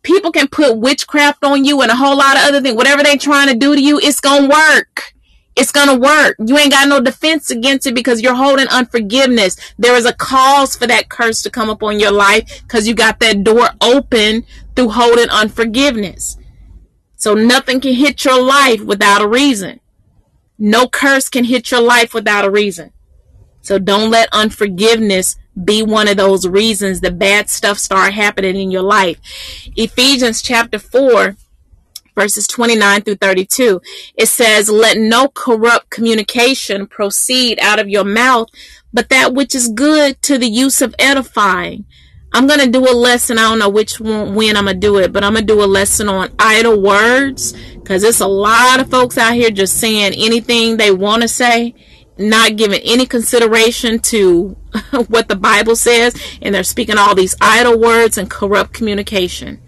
people can put witchcraft on you and a whole lot of other things. Whatever they're trying to do to you, it's going to work. It's going to work. You ain't got no defense against it because you're holding unforgiveness. There is a cause for that curse to come upon your life because you got that door open through holding unforgiveness. So nothing can hit your life without a reason. No curse can hit your life without a reason. So don't let unforgiveness be one of those reasons the bad stuff start happening in your life. Ephesians chapter 4 verses 29 through 32. It says, Let no corrupt communication proceed out of your mouth, but that which is good to the use of edifying. I'm going to do a lesson. I don't know which one, when I'm going to do it, but I'm going to do a lesson on idle words because it's a lot of folks out here just saying anything they want to say, not giving any consideration to what the Bible says, and they're speaking all these idle words and corrupt communication.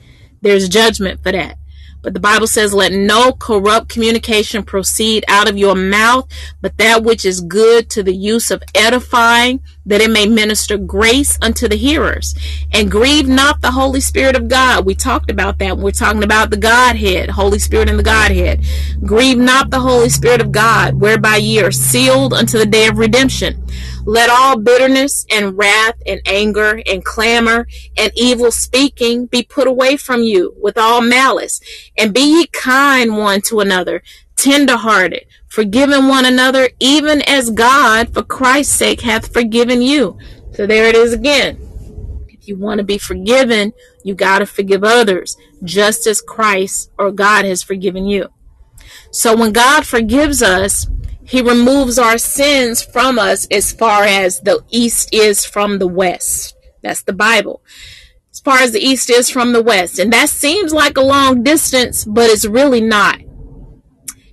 There's judgment for that. But the Bible says, let no corrupt communication proceed out of your mouth, but that which is good to the use of edifying, that it may minister grace unto the hearers. And grieve not the Holy Spirit of God. We talked about that. We're talking about the Godhead, Holy Spirit and the Godhead. Grieve not the Holy Spirit of God, whereby ye are sealed unto the day of redemption. Let all bitterness and wrath and anger and clamor and evil speaking be put away from you with all malice. And be ye kind one to another, tenderhearted, forgiving one another, even as God, for Christ's sake, hath forgiven you. So there it is again. If you want to be forgiven, you got to forgive others, just as Christ or God has forgiven you. So when God forgives us, he removes our sins from us as far as the east is from the west. That's the Bible. As far as the east is from the west. And that seems like a long distance, but it's really not.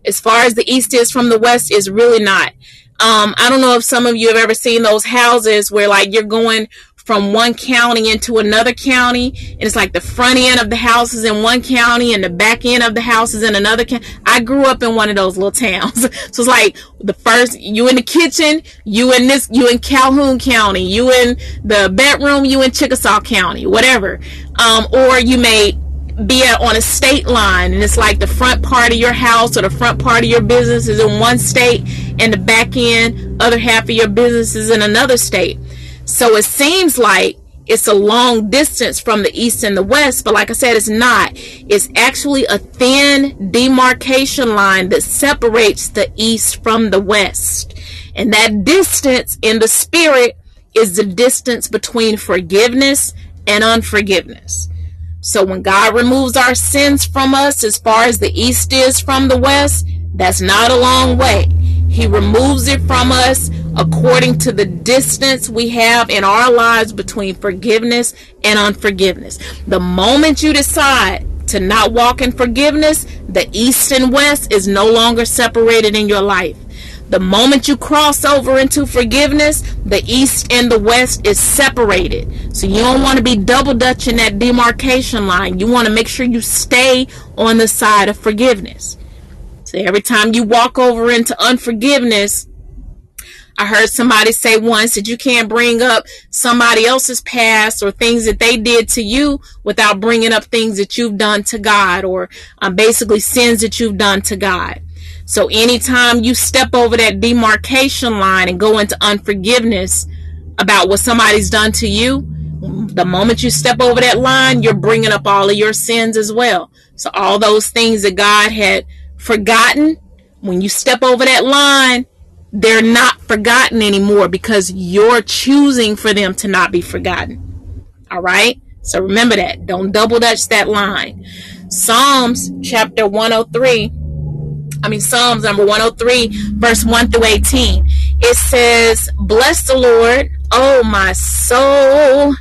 As far as the east is from the west, is really not. Um, I don't know if some of you have ever seen those houses where like you're going from one county into another county. And it's like the front end of the house is in one county and the back end of the house is in another county. I grew up in one of those little towns. so it's like the first, you in the kitchen, you in this, you in Calhoun County, you in the bedroom, you in Chickasaw County, whatever. Um, or you may be on a state line and it's like the front part of your house or the front part of your business is in one state and the back end other half of your business is in another state so it seems like it's a long distance from the east and the west, but like I said, it's not. It's actually a thin demarcation line that separates the east from the west. And that distance in the spirit is the distance between forgiveness and unforgiveness. So when God removes our sins from us as far as the east is from the west, that's not a long way. He removes it from us according to the distance we have in our lives between forgiveness and unforgiveness. The moment you decide to not walk in forgiveness, the east and west is no longer separated in your life. The moment you cross over into forgiveness, the east and the west is separated. So you don't want to be double dutching that demarcation line. You want to make sure you stay on the side of forgiveness. Every time you walk over into unforgiveness, I heard somebody say once that you can't bring up somebody else's past or things that they did to you without bringing up things that you've done to God or um, basically sins that you've done to God. So anytime you step over that demarcation line and go into unforgiveness about what somebody's done to you, the moment you step over that line, you're bringing up all of your sins as well. So all those things that God had forgotten, when you step over that line, they're not forgotten anymore because you're choosing for them to not be forgotten. All right? So remember that. Don't double dutch that line. Psalms chapter 103. I mean, Psalms number 103, verse 1 through 18. It says, Bless the Lord, oh my soul.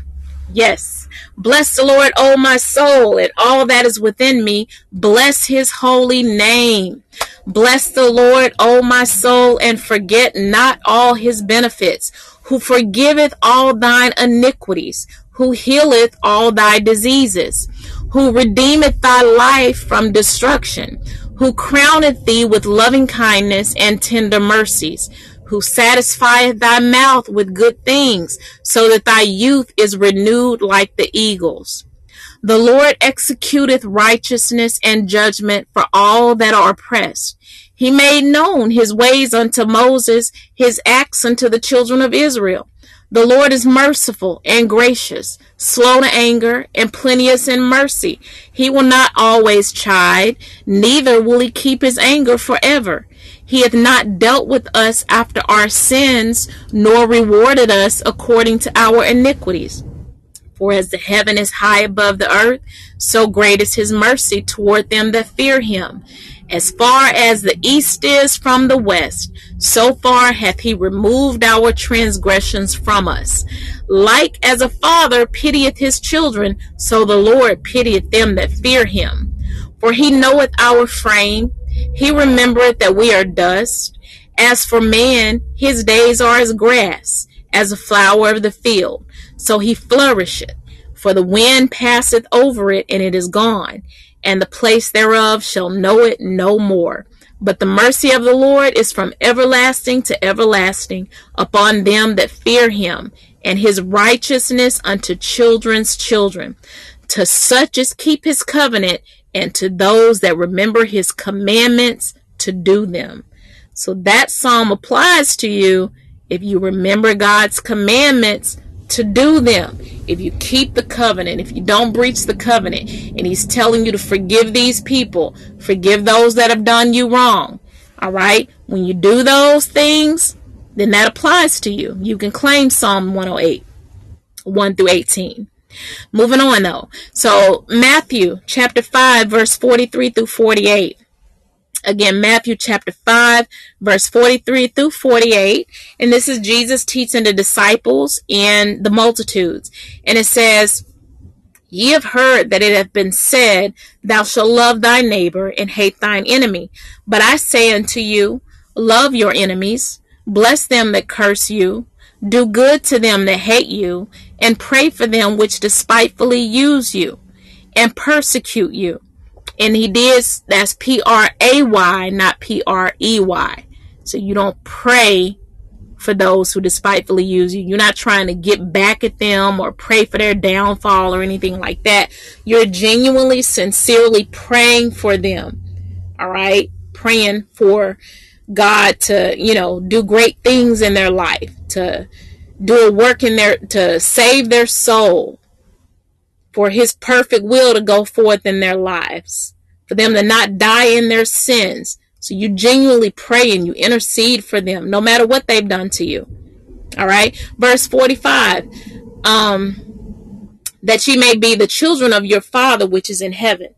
Yes. Bless the Lord, oh my soul, and all that is within me. Bless his holy name. Bless the Lord, O my soul, and forget not all his benefits, who forgiveth all thine iniquities, who healeth all thy diseases, who redeemeth thy life from destruction, who crowneth thee with loving kindness and tender mercies, who satisfieth thy mouth with good things, so that thy youth is renewed like the eagles. The Lord executeth righteousness and judgment for all that are oppressed. He made known his ways unto Moses, his acts unto the children of Israel. The Lord is merciful and gracious, slow to anger, and plenteous in mercy. He will not always chide, neither will he keep his anger forever. He hath not dealt with us after our sins, nor rewarded us according to our iniquities. For as the heaven is high above the earth, so great is his mercy toward them that fear him. As far as the east is from the west, so far hath he removed our transgressions from us. Like as a father pitieth his children, so the Lord pitieth them that fear him. For he knoweth our frame, he remembereth that we are dust. As for man, his days are as grass, as a flower of the field so he flourisheth. For the wind passeth over it, and it is gone, and the place thereof shall know it no more. But the mercy of the Lord is from everlasting to everlasting upon them that fear him, and his righteousness unto children's children, to such as keep his covenant, and to those that remember his commandments to do them. So that psalm applies to you if you remember God's commandments to do them. If you keep the covenant, if you don't breach the covenant, and he's telling you to forgive these people, forgive those that have done you wrong. All right? When you do those things, then that applies to you. You can claim Psalm 108, 1 through 18. Moving on though. So, Matthew chapter 5, verse 43 through 48. Again, Matthew chapter 5, verse 43 through 48. And this is Jesus teaching the disciples and the multitudes. And it says, Ye have heard that it hath been said, Thou shalt love thy neighbor and hate thine enemy. But I say unto you, Love your enemies, bless them that curse you, do good to them that hate you, and pray for them which despitefully use you and persecute you and he did that's P R A Y, not P R E Y. So you don't pray for those who despitefully use you. You're not trying to get back at them or pray for their downfall or anything like that. You're genuinely, sincerely praying for them. All right? Praying for God to, you know, do great things in their life, to do a work in their, to save their soul, for his perfect will to go forth in their lives, for them to not die in their sins. So you genuinely pray and you intercede for them, no matter what they've done to you. All right. Verse 45. Um, that ye may be the children of your Father which is in heaven.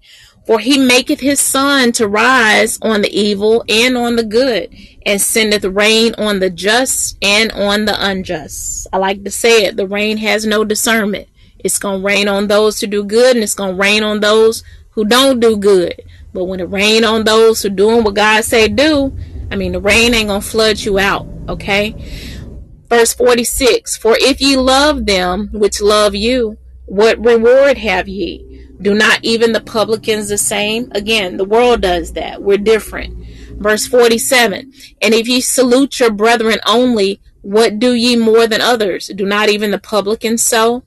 For he maketh his sun to rise on the evil and on the good, and sendeth rain on the just and on the unjust. I like to say it, the rain has no discernment. It's going to rain on those who do good and it's going to rain on those who don't do good. But when it rain on those who doing what God say do, I mean the rain ain't going to flood you out, okay? Verse 46, For if ye love them which love you, what reward have ye? Do not even the publicans the same? Again, the world does that. We're different. Verse 47, And if ye salute your brethren only, what do ye more than others? Do not even the publicans so?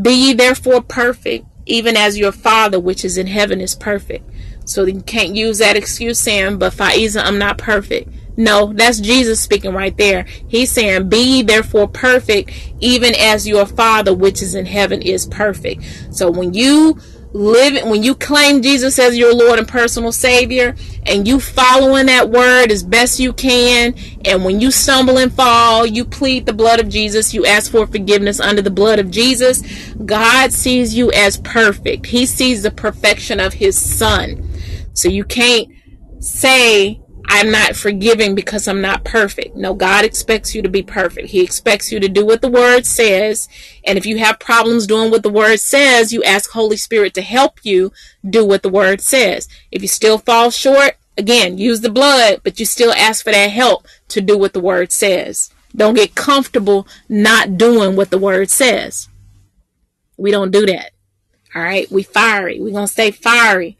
Be ye therefore perfect, even as your Father which is in heaven is perfect. So you can't use that excuse saying, but Faiza, I'm not perfect. No, that's Jesus speaking right there. He's saying, Be ye therefore perfect, even as your Father which is in heaven is perfect. So when you live when you claim Jesus as your Lord and personal Savior and you following that word as best you can and when you stumble and fall you plead the blood of Jesus you ask for forgiveness under the blood of Jesus God sees you as perfect. He sees the perfection of his son. So you can't say I'm not forgiving because I'm not perfect. No, God expects you to be perfect. He expects you to do what the word says. And if you have problems doing what the word says, you ask Holy Spirit to help you do what the word says. If you still fall short, again, use the blood, but you still ask for that help to do what the word says. Don't get comfortable not doing what the word says. We don't do that. All right. We fiery. We're going to stay fiery.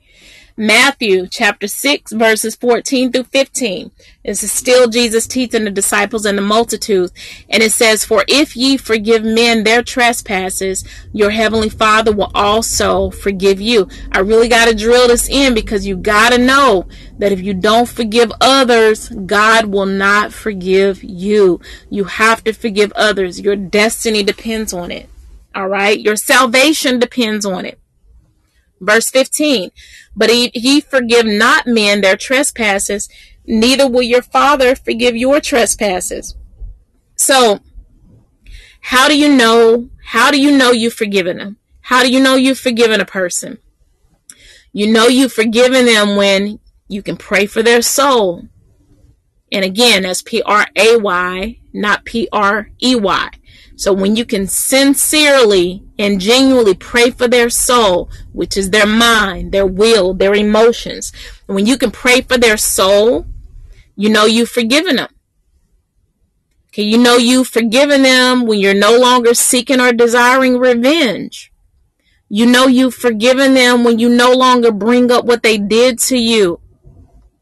Matthew chapter 6 verses 14 through 15. This is still Jesus teaching the disciples and the multitudes. And it says, For if ye forgive men their trespasses, your heavenly Father will also forgive you. I really got to drill this in because you got to know that if you don't forgive others, God will not forgive you. You have to forgive others. Your destiny depends on it. All right. Your salvation depends on it. Verse 15, but ye forgive not men their trespasses, neither will your Father forgive your trespasses. So, how do you know How do you know you've forgiven them? How do you know you've forgiven a person? You know you've forgiven them when you can pray for their soul. And again, that's P R A Y, not P R E Y. So when you can sincerely and genuinely pray for their soul, which is their mind, their will, their emotions, when you can pray for their soul, you know you've forgiven them. Okay, you know you've forgiven them when you're no longer seeking or desiring revenge. You know you've forgiven them when you no longer bring up what they did to you,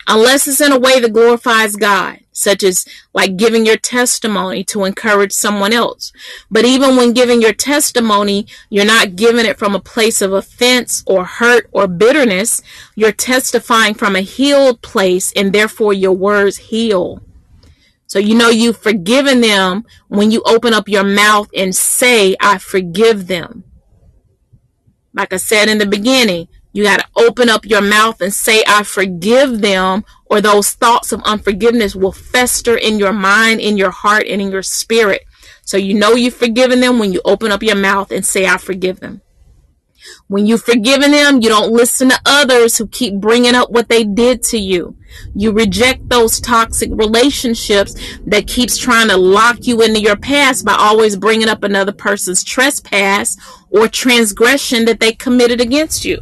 unless it's in a way that glorifies God such as like giving your testimony to encourage someone else. But even when giving your testimony, you're not giving it from a place of offense or hurt or bitterness. You're testifying from a healed place and therefore your words heal. So you know you've forgiven them when you open up your mouth and say, I forgive them. Like I said in the beginning, you got to open up your mouth and say, I forgive them, or those thoughts of unforgiveness will fester in your mind, in your heart, and in your spirit. So you know you've forgiven them when you open up your mouth and say, I forgive them. When you've forgiven them, you don't listen to others who keep bringing up what they did to you. You reject those toxic relationships that keeps trying to lock you into your past by always bringing up another person's trespass or transgression that they committed against you.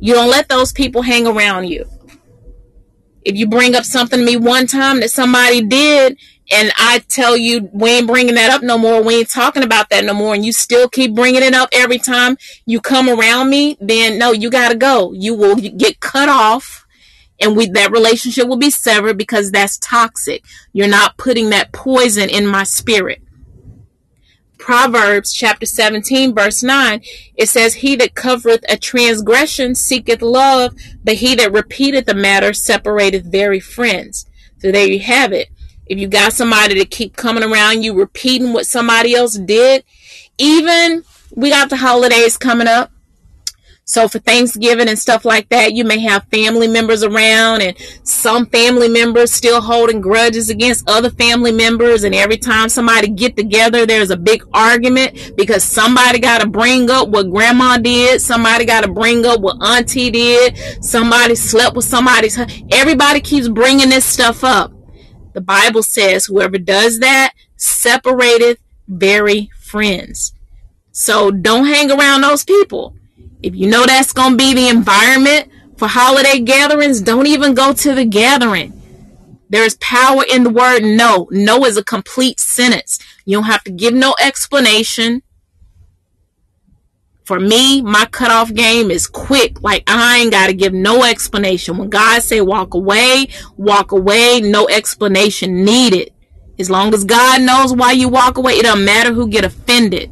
You don't let those people hang around you. If you bring up something to me one time that somebody did, and I tell you we ain't bringing that up no more, we ain't talking about that no more, and you still keep bringing it up every time you come around me, then no, you gotta go. You will get cut off, and we that relationship will be severed because that's toxic. You're not putting that poison in my spirit. Proverbs chapter 17, verse 9, it says, He that covereth a transgression seeketh love, but he that repeateth the matter separateth very friends. So there you have it. If you got somebody to keep coming around you repeating what somebody else did, even we got the holidays coming up. So for Thanksgiving and stuff like that, you may have family members around and some family members still holding grudges against other family members. And every time somebody get together, there's a big argument because somebody got to bring up what grandma did. Somebody got to bring up what auntie did. Somebody slept with somebody's. Everybody keeps bringing this stuff up. The Bible says whoever does that separateth very friends. So don't hang around those people. If you know that's going to be the environment for holiday gatherings, don't even go to the gathering. There's power in the word no. No is a complete sentence. You don't have to give no explanation. For me, my cutoff game is quick. Like I ain't got to give no explanation. When God say walk away, walk away, no explanation needed. As long as God knows why you walk away, it don't matter who get offended.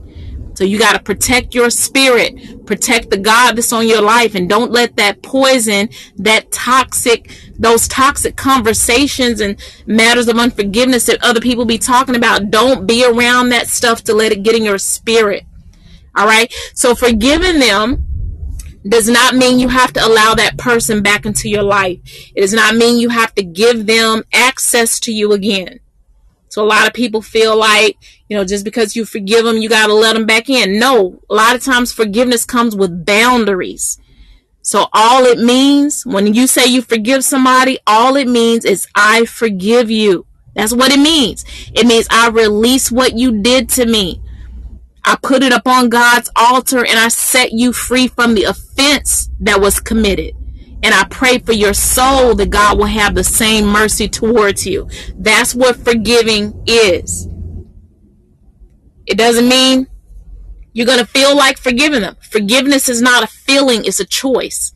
So you got to protect your spirit, protect the God that's on your life, and don't let that poison, that toxic, those toxic conversations and matters of unforgiveness that other people be talking about. Don't be around that stuff to let it get in your spirit. All right. So forgiving them does not mean you have to allow that person back into your life. It does not mean you have to give them access to you again. So a lot of people feel like, you know, just because you forgive them, you got to let them back in. No, a lot of times forgiveness comes with boundaries. So all it means when you say you forgive somebody, all it means is I forgive you. That's what it means. It means I release what you did to me. I put it upon God's altar and I set you free from the offense that was committed. And I pray for your soul that God will have the same mercy towards you. That's what forgiving is. It doesn't mean you're going to feel like forgiving them. Forgiveness is not a feeling, it's a choice.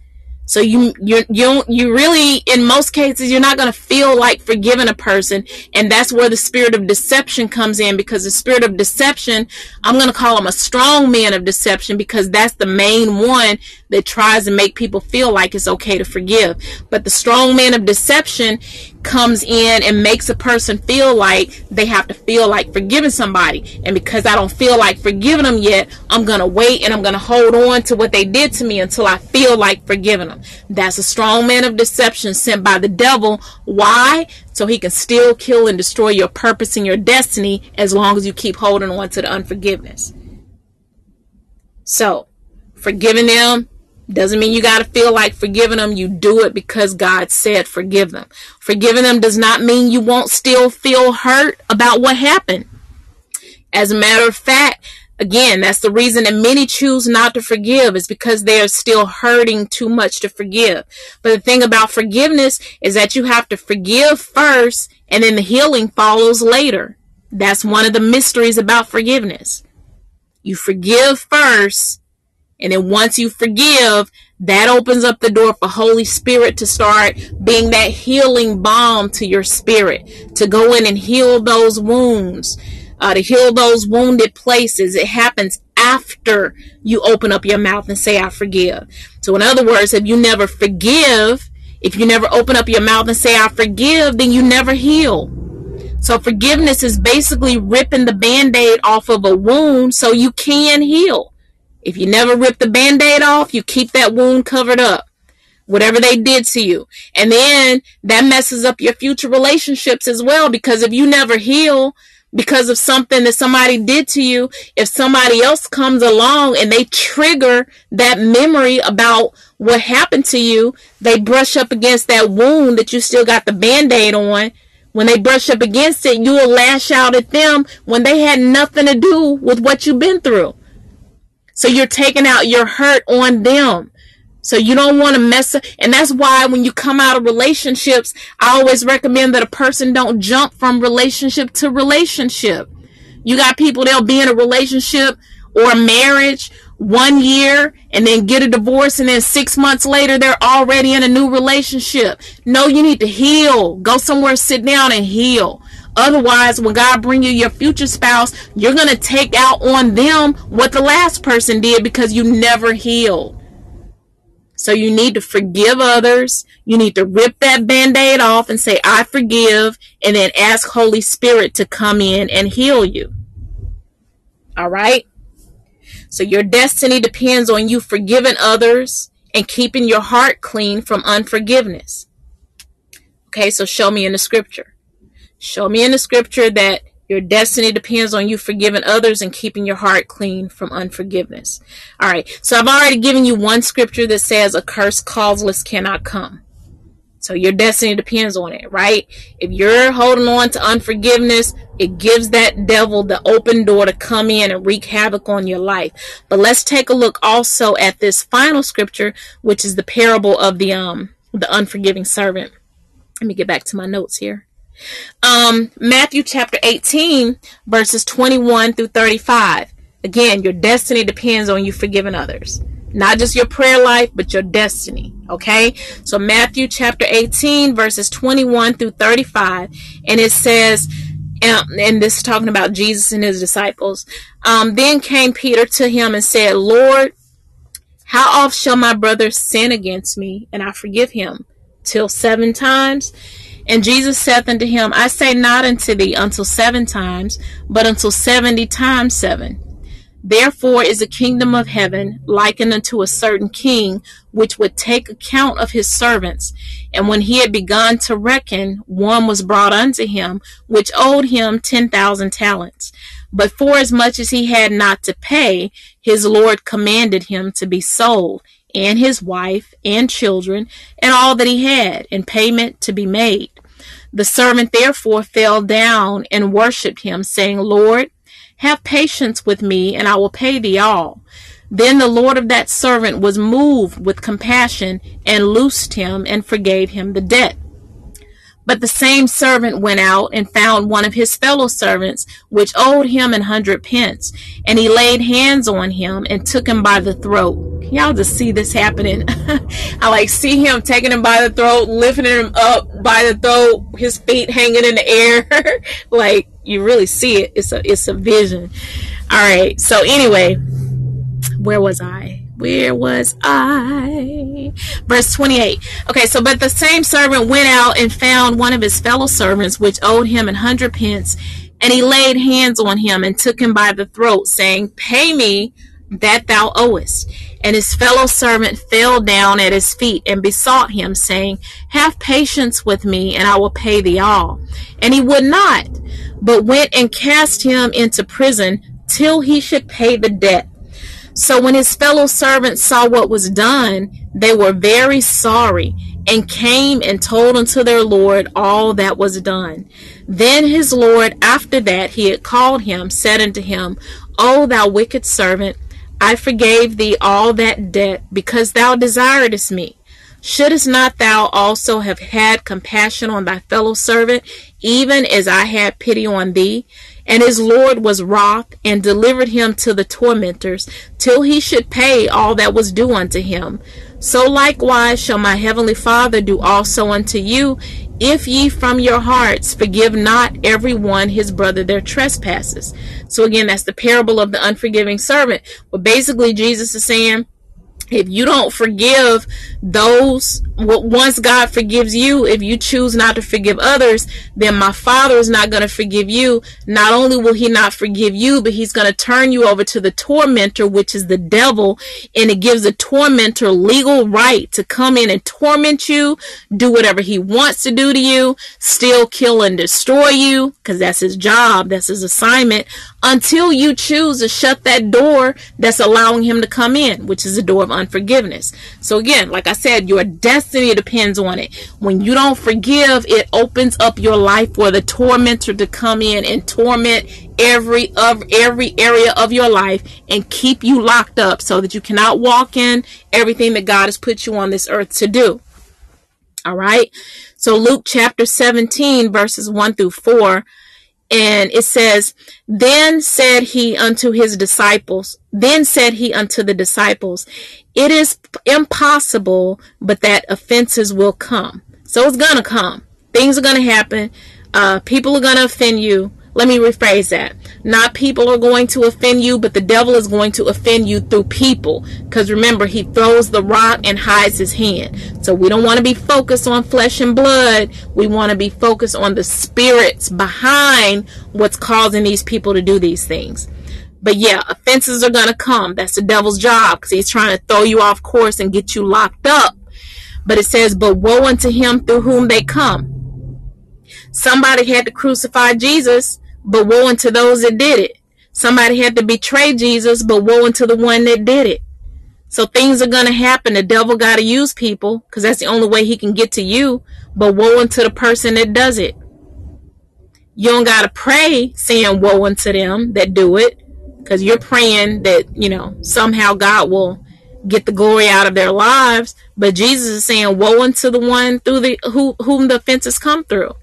So you you you you really in most cases you're not going to feel like forgiving a person and that's where the spirit of deception comes in because the spirit of deception I'm going to call him a strong man of deception because that's the main one that tries to make people feel like it's okay to forgive. But the strong man of deception comes in and makes a person feel like they have to feel like forgiving somebody. And because I don't feel like forgiving them yet, I'm going to wait and I'm going to hold on to what they did to me until I feel like forgiving them. That's a strong man of deception sent by the devil. Why? So he can still kill and destroy your purpose and your destiny as long as you keep holding on to the unforgiveness. So, forgiving them doesn't mean you got to feel like forgiving them. You do it because God said forgive them. Forgiving them does not mean you won't still feel hurt about what happened. As a matter of fact, again, that's the reason that many choose not to forgive is because they're still hurting too much to forgive. But the thing about forgiveness is that you have to forgive first and then the healing follows later. That's one of the mysteries about forgiveness. You forgive first, and then once you forgive, that opens up the door for Holy Spirit to start being that healing balm to your spirit, to go in and heal those wounds, uh, to heal those wounded places. It happens after you open up your mouth and say, I forgive. So, in other words, if you never forgive, if you never open up your mouth and say, I forgive, then you never heal. So forgiveness is basically ripping the band-aid off of a wound so you can heal. If you never rip the band-aid off, you keep that wound covered up. Whatever they did to you. And then that messes up your future relationships as well because if you never heal because of something that somebody did to you, if somebody else comes along and they trigger that memory about what happened to you, they brush up against that wound that you still got the band-aid on when they brush up against it, you will lash out at them when they had nothing to do with what you've been through. So you're taking out your hurt on them. So you don't want to mess up. And that's why when you come out of relationships, I always recommend that a person don't jump from relationship to relationship. You got people, they'll be in a relationship or a marriage one year and then get a divorce and then six months later they're already in a new relationship. No, you need to heal. Go somewhere, sit down and heal. Otherwise, when God bring you your future spouse, you're going to take out on them what the last person did because you never healed. So you need to forgive others. You need to rip that band-aid off and say, I forgive, and then ask Holy Spirit to come in and heal you. All right? So your destiny depends on you forgiving others and keeping your heart clean from unforgiveness. Okay, so show me in the scripture. Show me in the scripture that your destiny depends on you forgiving others and keeping your heart clean from unforgiveness. All right, so I've already given you one scripture that says a curse causeless cannot come. So your destiny depends on it, right? If you're holding on to unforgiveness, it gives that devil the open door to come in and wreak havoc on your life. But let's take a look also at this final scripture, which is the parable of the um the unforgiving servant. Let me get back to my notes here. Um, Matthew chapter 18, verses 21 through 35. Again, your destiny depends on you forgiving others. Not just your prayer life, but your destiny. Okay? So Matthew chapter 18, verses 21 through 35. And it says, um, and this is talking about Jesus and his disciples. Um, then came Peter to him and said, Lord, how oft shall my brother sin against me and I forgive him? Till seven times? And Jesus saith unto him, I say not unto thee until seven times, but until seventy times seven. Therefore is the kingdom of heaven likened unto a certain king, which would take account of his servants. And when he had begun to reckon, one was brought unto him, which owed him ten thousand talents. But forasmuch as he had not to pay, his Lord commanded him to be sold, and his wife, and children, and all that he had, in payment to be made. The servant therefore fell down and worshipped him, saying, Lord, have patience with me, and I will pay thee all. Then the Lord of that servant was moved with compassion, and loosed him, and forgave him the debt. But the same servant went out and found one of his fellow servants, which owed him an hundred pence. And he laid hands on him and took him by the throat. Y'all just see this happening. I like see him taking him by the throat, lifting him up by the throat, his feet hanging in the air. like you really see it. It's a it's a vision. All right. So anyway, where was I? Where was I? Verse 28. Okay, so but the same servant went out and found one of his fellow servants, which owed him an hundred pence, and he laid hands on him and took him by the throat, saying, Pay me that thou owest. And his fellow servant fell down at his feet and besought him, saying, Have patience with me, and I will pay thee all. And he would not, but went and cast him into prison till he should pay the debt. So when his fellow servants saw what was done, they were very sorry and came and told unto their Lord all that was done. Then his Lord, after that he had called him, said unto him, O thou wicked servant, I forgave thee all that debt because thou desiredest me. Shouldst not thou also have had compassion on thy fellow servant, even as I had pity on thee? And his Lord was wroth and delivered him to the tormentors till he should pay all that was due unto him. So likewise shall my heavenly Father do also unto you, if ye from your hearts forgive not every one his brother their trespasses. So again, that's the parable of the unforgiving servant. But basically, Jesus is saying, if you don't forgive those once god forgives you if you choose not to forgive others then my father is not going to forgive you. Not only will he not forgive you but he's going to turn you over to the tormentor which is the devil and it gives the tormentor legal right to come in and torment you do whatever he wants to do to you steal kill and destroy you because that's his job that's his assignment until you choose to shut that door that's allowing him to come in which is the door of unforgiveness. So again, like I said, your destiny depends on it. When you don't forgive, it opens up your life for the tormentor to come in and torment every of every area of your life and keep you locked up so that you cannot walk in everything that God has put you on this earth to do. All right. So Luke chapter 17 verses 1 through 4 and it says, Then said he unto his disciples, then said he unto the disciples, It is impossible, but that offenses will come. So it's gonna come. Things are gonna happen. Uh, people are gonna offend you. Let me rephrase that. Not people are going to offend you, but the devil is going to offend you through people. Because remember, he throws the rock and hides his hand. So we don't want to be focused on flesh and blood. We want to be focused on the spirits behind what's causing these people to do these things. But yeah, offenses are going to come. That's the devil's job because he's trying to throw you off course and get you locked up. But it says, But woe unto him through whom they come. Somebody had to crucify Jesus but woe unto those that did it. Somebody had to betray Jesus, but woe unto the one that did it. So things are going to happen. The devil got to use people because that's the only way he can get to you. But woe unto the person that does it. You don't got to pray saying woe unto them that do it because you're praying that, you know, somehow God will get the glory out of their lives. But Jesus is saying woe unto the one through the who, whom the offenses come through.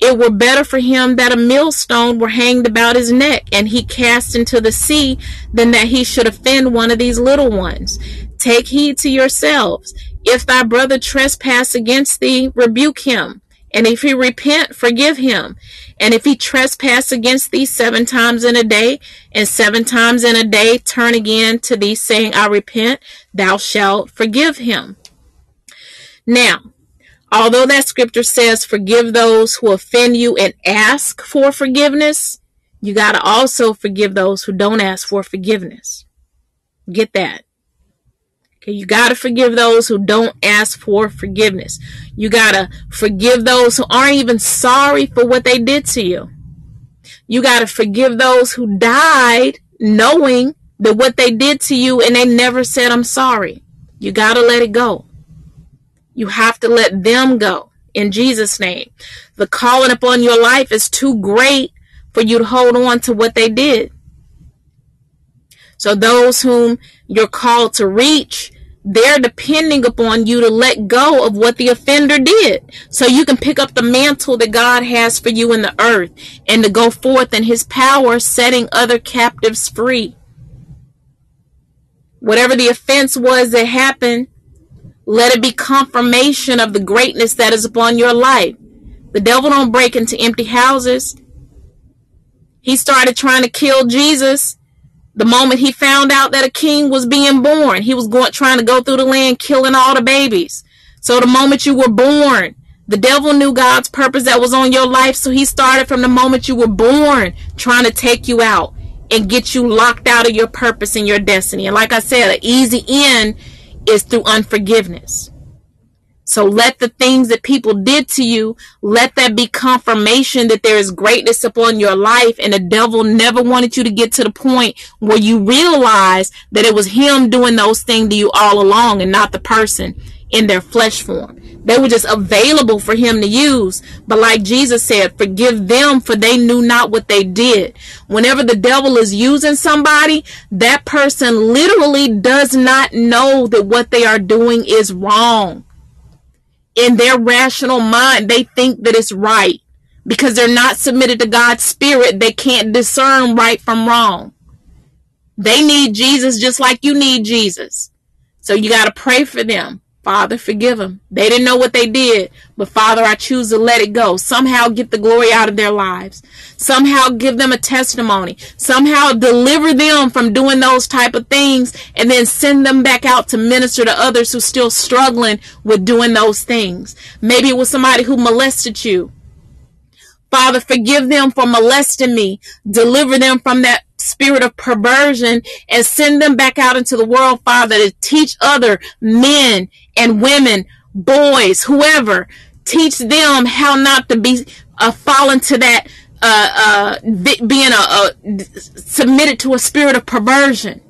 It were better for him that a millstone were hanged about his neck and he cast into the sea than that he should offend one of these little ones. Take heed to yourselves. If thy brother trespass against thee, rebuke him. And if he repent, forgive him. And if he trespass against thee seven times in a day, and seven times in a day turn again to thee, saying, I repent, thou shalt forgive him. Now, Although that scripture says, forgive those who offend you and ask for forgiveness, you got to also forgive those who don't ask for forgiveness. Get that. Okay, you got to forgive those who don't ask for forgiveness. You got to forgive those who aren't even sorry for what they did to you. You got to forgive those who died knowing that what they did to you and they never said, I'm sorry. You got to let it go. You have to let them go in Jesus' name. The calling upon your life is too great for you to hold on to what they did. So those whom you're called to reach, they're depending upon you to let go of what the offender did. So you can pick up the mantle that God has for you in the earth and to go forth in his power, setting other captives free. Whatever the offense was that happened, let it be confirmation of the greatness that is upon your life. The devil don't break into empty houses. He started trying to kill Jesus the moment he found out that a king was being born. He was going trying to go through the land killing all the babies. So the moment you were born, the devil knew God's purpose that was on your life, so he started from the moment you were born trying to take you out and get you locked out of your purpose and your destiny. And like I said, an easy end is through unforgiveness. So let the things that people did to you, let that be confirmation that there is greatness upon your life. And the devil never wanted you to get to the point where you realize that it was him doing those things to you all along and not the person in their flesh form. They were just available for him to use. But like Jesus said, forgive them for they knew not what they did. Whenever the devil is using somebody, that person literally does not know that what they are doing is wrong in their rational mind, they think that it's right because they're not submitted to God's spirit. They can't discern right from wrong. They need Jesus just like you need Jesus. So you got to pray for them. Father, forgive them. They didn't know what they did, but Father, I choose to let it go. Somehow get the glory out of their lives. Somehow give them a testimony. Somehow deliver them from doing those type of things and then send them back out to minister to others who still struggling with doing those things. Maybe it was somebody who molested you. Father, forgive them for molesting me. Deliver them from that spirit of perversion and send them back out into the world, Father, to teach other men and women, boys, whoever, teach them how not to be uh, fallen to that, uh, uh, being a, a, submitted to a spirit of perversion.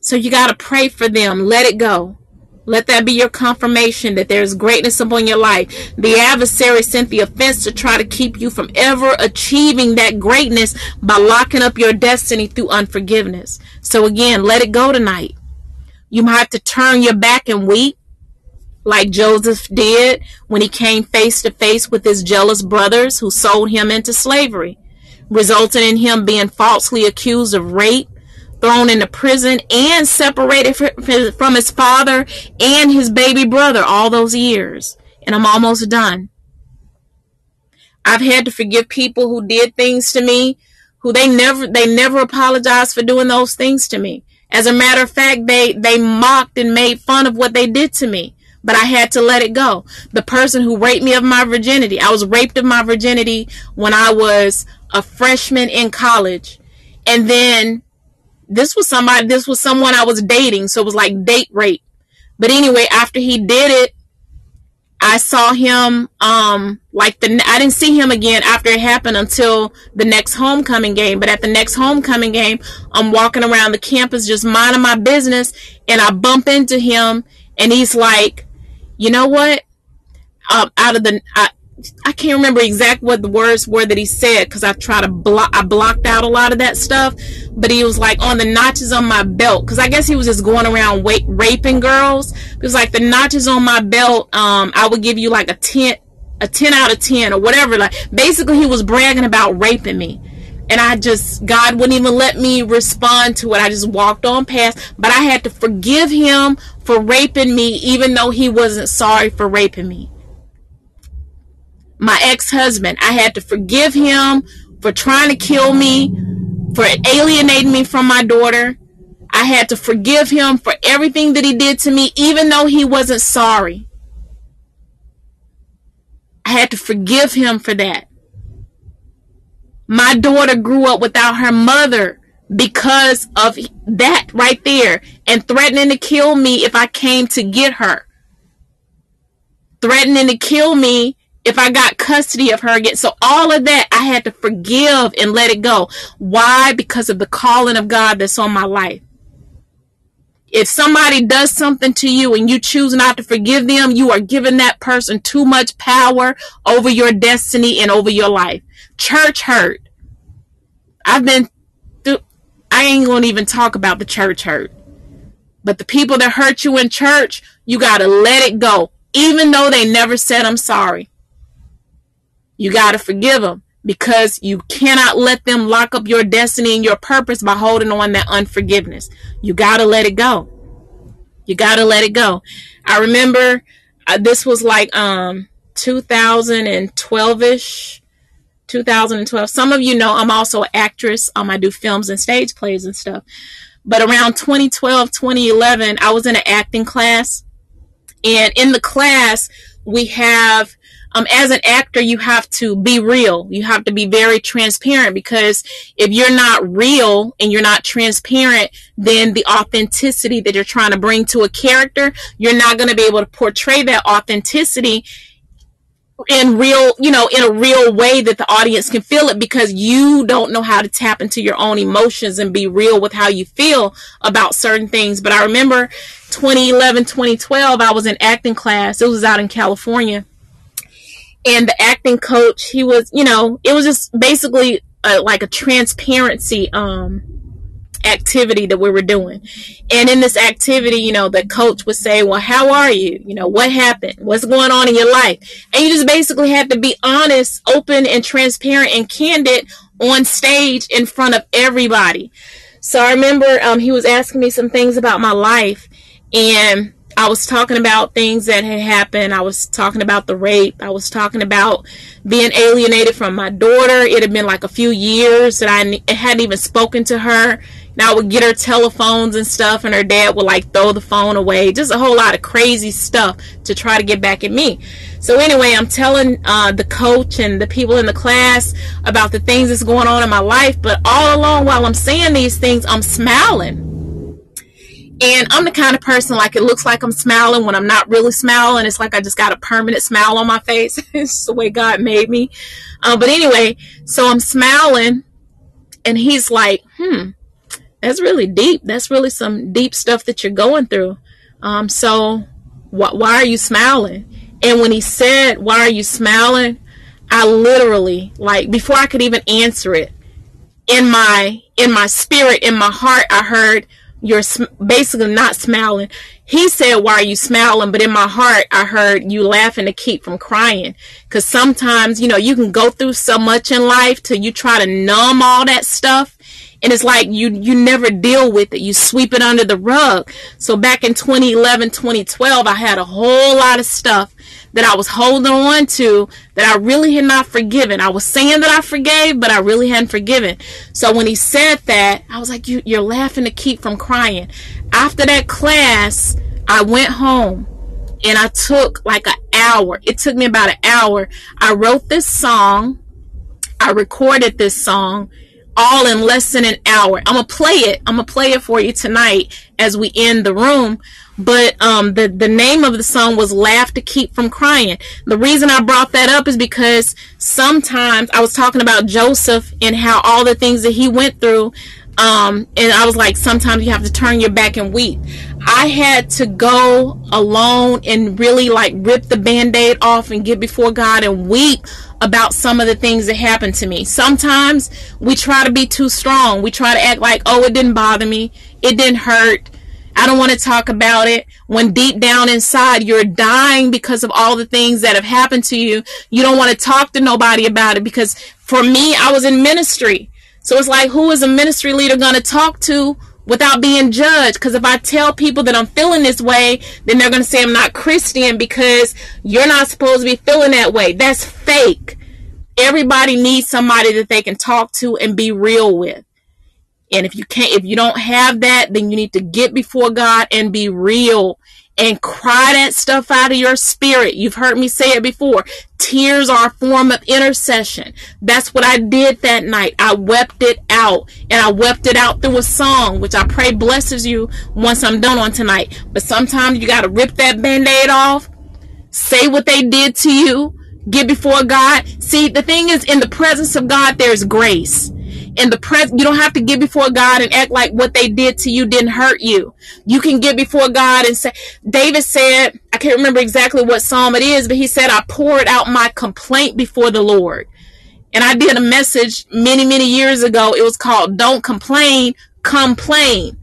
So you got to pray for them. Let it go. Let that be your confirmation that there's greatness upon your life. The adversary sent the offense to try to keep you from ever achieving that greatness by locking up your destiny through unforgiveness. So again, let it go tonight. You might have to turn your back and weep like Joseph did when he came face to face with his jealous brothers who sold him into slavery, resulting in him being falsely accused of rape thrown into prison and separated from his father and his baby brother all those years. And I'm almost done. I've had to forgive people who did things to me who they never they never apologized for doing those things to me. As a matter of fact, they they mocked and made fun of what they did to me. But I had to let it go. The person who raped me of my virginity, I was raped of my virginity when I was a freshman in college. And then this was somebody, this was someone I was dating. So it was like date rape. But anyway, after he did it, I saw him, um, like the, I didn't see him again after it happened until the next homecoming game. But at the next homecoming game, I'm walking around the campus just minding my business and I bump into him and he's like, you know what? Um, out of the, I, I can't remember exact what the words were that he said because I tried to block, I blocked out a lot of that stuff. But he was like on the notches on my belt because I guess he was just going around raping girls. He was like the notches on my belt. Um, I would give you like a ten, a ten out of ten or whatever. Like basically, he was bragging about raping me. And I just, God wouldn't even let me respond to it. I just walked on past, but I had to forgive him for raping me, even though he wasn't sorry for raping me my ex-husband. I had to forgive him for trying to kill me, for alienating me from my daughter. I had to forgive him for everything that he did to me, even though he wasn't sorry. I had to forgive him for that. My daughter grew up without her mother because of that right there and threatening to kill me if I came to get her. Threatening to kill me if I got custody of her again. So all of that I had to forgive and let it go. Why? Because of the calling of God that's on my life. If somebody does something to you and you choose not to forgive them, you are giving that person too much power over your destiny and over your life. Church hurt. I've been through, I ain't gonna even talk about the church hurt. But the people that hurt you in church, you gotta let it go, even though they never said I'm sorry. You got to forgive them because you cannot let them lock up your destiny and your purpose by holding on that unforgiveness. You got to let it go. You got to let it go. I remember uh, this was like um 2012ish 2012 some of you know i'm also an actress um i do films and stage plays and stuff but around 2012 2011 i was in an acting class and in the class we have um, as an actor, you have to be real. You have to be very transparent because if you're not real and you're not transparent, then the authenticity that you're trying to bring to a character, you're not going to be able to portray that authenticity in real, you know, in a real way that the audience can feel it because you don't know how to tap into your own emotions and be real with how you feel about certain things. But I remember 2011, 2012, I was in acting class. It was out in California. And the acting coach, he was, you know, it was just basically a, like a transparency, um, activity that we were doing. And in this activity, you know, the coach would say, Well, how are you? You know, what happened? What's going on in your life? And you just basically had to be honest, open, and transparent and candid on stage in front of everybody. So I remember um, he was asking me some things about my life, and I was talking about things that had happened. I was talking about the rape. I was talking about being alienated from my daughter. It had been like a few years that I hadn't even spoken to her. And I would get her telephones and stuff, and her dad would like throw the phone away. Just a whole lot of crazy stuff to try to get back at me. So anyway, I'm telling uh, the coach and the people in the class about the things that's going on in my life, but all along while I'm saying these things, I'm smiling. And I'm the kind of person like it looks like I'm smiling when I'm not really smiling. It's like I just got a permanent smile on my face. it's the way God made me. Uh, but anyway, so I'm smiling, and he's like, "Hmm, that's really deep. That's really some deep stuff that you're going through. Um, so wh- why are you smiling? And when he said, why are you smiling? I literally, like, before I could even answer it, in my, in my spirit, in my heart, I heard, you're sm- basically not smiling. He said, why are you smiling? But in my heart, I heard you laughing to keep from crying. Cause sometimes, you know, you can go through so much in life till you try to numb all that stuff and it's like you you never deal with it you sweep it under the rug so back in 2011 2012 i had a whole lot of stuff that i was holding on to that i really had not forgiven. I was saying that i forgave but i really hadn't forgiven. So when he said that i was like you, you're laughing to keep from crying. After that class i went home and i took like an hour. It took me about an hour. I wrote this song. I recorded this song all in less than an hour. I'm gonna play it. I'm gonna play it for you tonight as we end the room. But um, the the name of the song was "Laugh to Keep from Crying." The reason I brought that up is because sometimes I was talking about Joseph and how all the things that he went through. Um, and I was like, sometimes you have to turn your back and weep. I had to go alone and really like rip the band aid off and get before God and weep about some of the things that happened to me. Sometimes we try to be too strong. We try to act like, oh, it didn't bother me. It didn't hurt. I don't want to talk about it. When deep down inside you're dying because of all the things that have happened to you, you don't want to talk to nobody about it because for me, I was in ministry. So it's like, who is a ministry leader going to talk to without being judged. Because if I tell people that I'm feeling this way, then they're going to say I'm not Christian because you're not supposed to be feeling that way. That's fake. Everybody needs somebody that they can talk to and be real with. And if you can't, if you don't have that, then you need to get before God and be real and cry that stuff out of your spirit. You've heard me say it before. Tears are a form of intercession. That's what I did that night. I wept it out and I wept it out through a song, which I pray blesses you once I'm done on tonight. But sometimes you got to rip that band-aid off, say what they did to you, get before God. See, the thing is in the presence of God, there's grace in the pres you don't have to get before God and act like what they did to you didn't hurt you. You can get before God and say David said, I can't remember exactly what psalm it is, but he said I poured out my complaint before the Lord. And I did a message many, many years ago. It was called Don't Complain, Complain.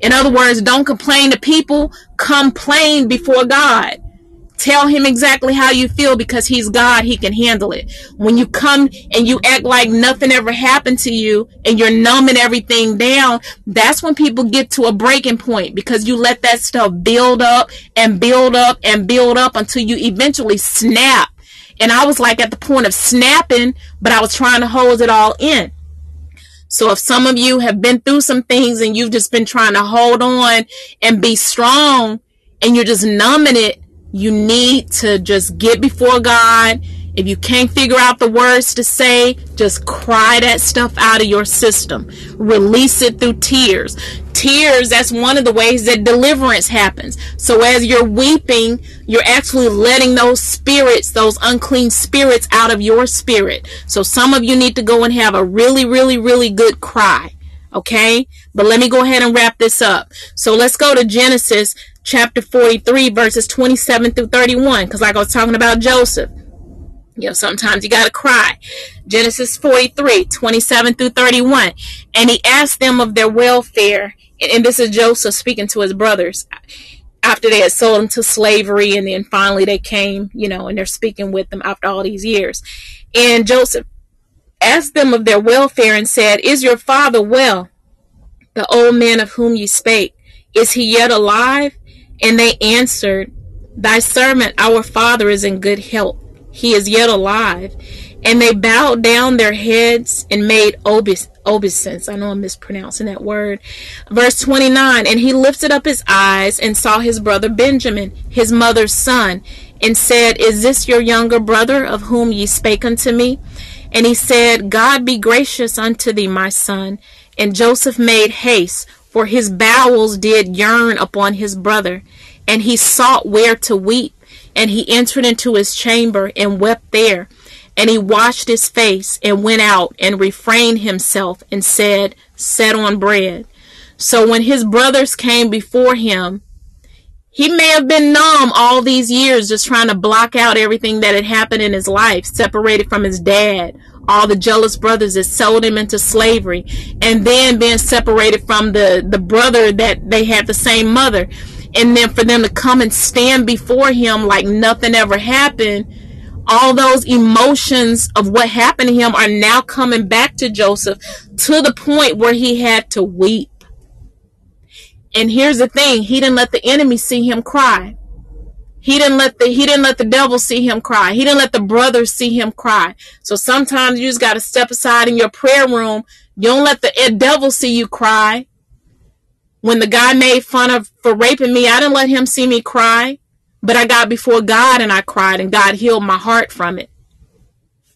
In other words, don't complain to people, complain before God. Tell him exactly how you feel because he's God. He can handle it. When you come and you act like nothing ever happened to you and you're numbing everything down, that's when people get to a breaking point because you let that stuff build up and build up and build up until you eventually snap. And I was like at the point of snapping, but I was trying to hold it all in. So if some of you have been through some things and you've just been trying to hold on and be strong and you're just numbing it, You need to just get before God. If you can't figure out the words to say, just cry that stuff out of your system. Release it through tears. Tears, that's one of the ways that deliverance happens. So as you're weeping, you're actually letting those spirits, those unclean spirits out of your spirit. So some of you need to go and have a really, really, really good cry. Okay? But let me go ahead and wrap this up. So let's go to Genesis chapter 43 verses 27 through 31. Cause like I was talking about Joseph. You know, sometimes you got to cry. Genesis 43, 27 through 31. And he asked them of their welfare. And this is Joseph speaking to his brothers after they had sold him to slavery. And then finally they came, you know, and they're speaking with them after all these years. And Joseph asked them of their welfare and said, Is your father well? The old man of whom you spake, is he yet alive? And they answered, Thy servant, our father, is in good health he is yet alive. And they bowed down their heads and made obeisance. I know I'm mispronouncing that word. Verse 29 And he lifted up his eyes and saw his brother Benjamin, his mother's son, and said, Is this your younger brother of whom ye spake unto me? And he said, God be gracious unto thee, my son. And Joseph made haste, for his bowels did yearn upon his brother, and he sought where to weep. And he entered into his chamber and wept there. And he washed his face and went out and refrained himself and said, Set on bread. So when his brothers came before him, he may have been numb all these years just trying to block out everything that had happened in his life, separated from his dad, all the jealous brothers that sold him into slavery, and then being separated from the, the brother that they had the same mother and then for them to come and stand before him like nothing ever happened all those emotions of what happened to him are now coming back to Joseph to the point where he had to weep. And here's the thing, he didn't let the enemy see him cry. He didn't let the he didn't let the devil see him cry. He didn't let the brothers see him cry. So sometimes you just got to step aside in your prayer room. You don't let the devil see you cry. When the guy made fun of for raping me, I didn't let him see me cry, but I got before God and I cried and God healed my heart from it.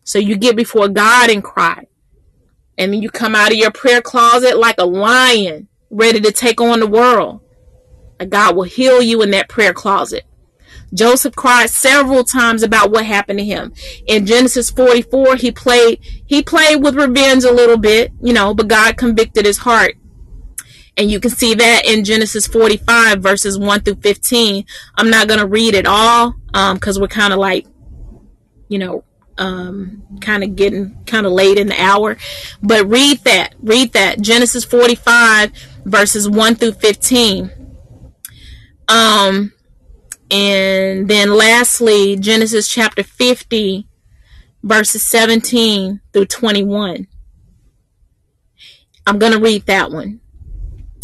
So you get before God and cry. And then you come out of your prayer closet like a lion ready to take on the world. And God will heal you in that prayer closet. Joseph cried several times about what happened to him. In Genesis 44, he played, he played with revenge a little bit, you know, but God convicted his heart. And you can see that in Genesis 45 verses 1 through 15. I'm not going to read it all because um, we're kind of like, you know, um, kind of getting kind of late in the hour. But read that. Read that. Genesis 45 verses 1 through 15. Um, and then lastly, Genesis chapter 50 verses 17 through 21. I'm going to read that one.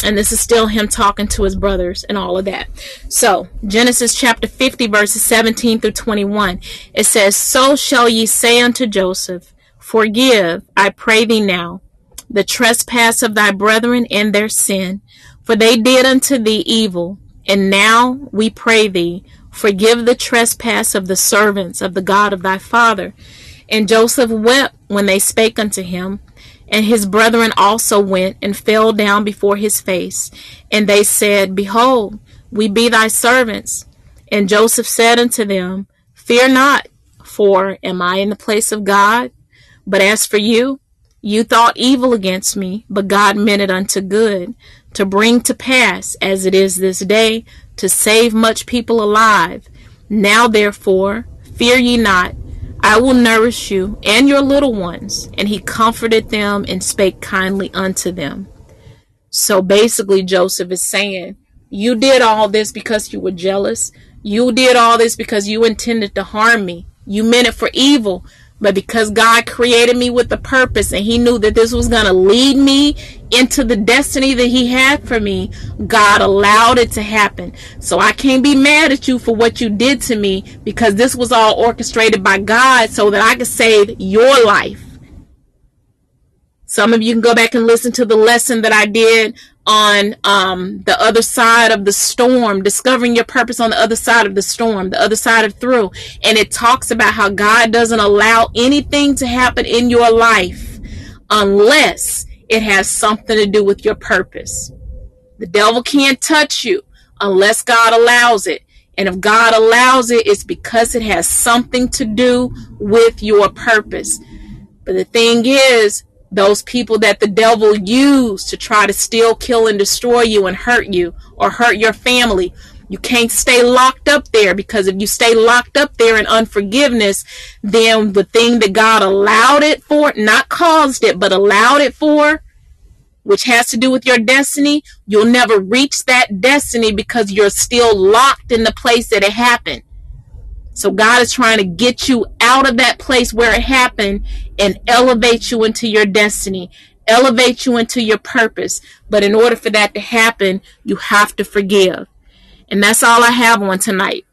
And this is still him talking to his brothers and all of that. So, Genesis chapter 50, verses 17 through 21. It says, So shall ye say unto Joseph, Forgive, I pray thee now, the trespass of thy brethren and their sin, for they did unto thee evil. And now we pray thee, forgive the trespass of the servants of the God of thy father. And Joseph wept when they spake unto him. And his brethren also went and fell down before his face. And they said, Behold, we be thy servants. And Joseph said unto them, Fear not, for am I in the place of God? But as for you, you thought evil against me, but God meant it unto good, to bring to pass, as it is this day, to save much people alive. Now therefore, fear ye not, I will nourish you and your little ones. And he comforted them and spake kindly unto them. So basically, Joseph is saying, You did all this because you were jealous. You did all this because you intended to harm me. You meant it for evil, but because God created me with a purpose and He knew that this was going to lead me into the destiny that He had for me, God allowed it to happen. So I can't be mad at you for what you did to me because this was all orchestrated by God so that I could save your life. Some of you can go back and listen to the lesson that I did on um, the other side of the storm, discovering your purpose on the other side of the storm, the other side of through. And it talks about how God doesn't allow anything to happen in your life unless it has something to do with your purpose. The devil can't touch you unless God allows it. And if God allows it, it's because it has something to do with your purpose. But the thing is, those people that the devil used to try to steal, kill, and destroy you and hurt you or hurt your family. You can't stay locked up there because if you stay locked up there in unforgiveness, then the thing that God allowed it for, not caused it, but allowed it for, which has to do with your destiny, you'll never reach that destiny because you're still locked in the place that it happened. So God is trying to get you out of that place where it happened and elevate you into your destiny, elevate you into your purpose. But in order for that to happen, you have to forgive. And that's all I have on tonight.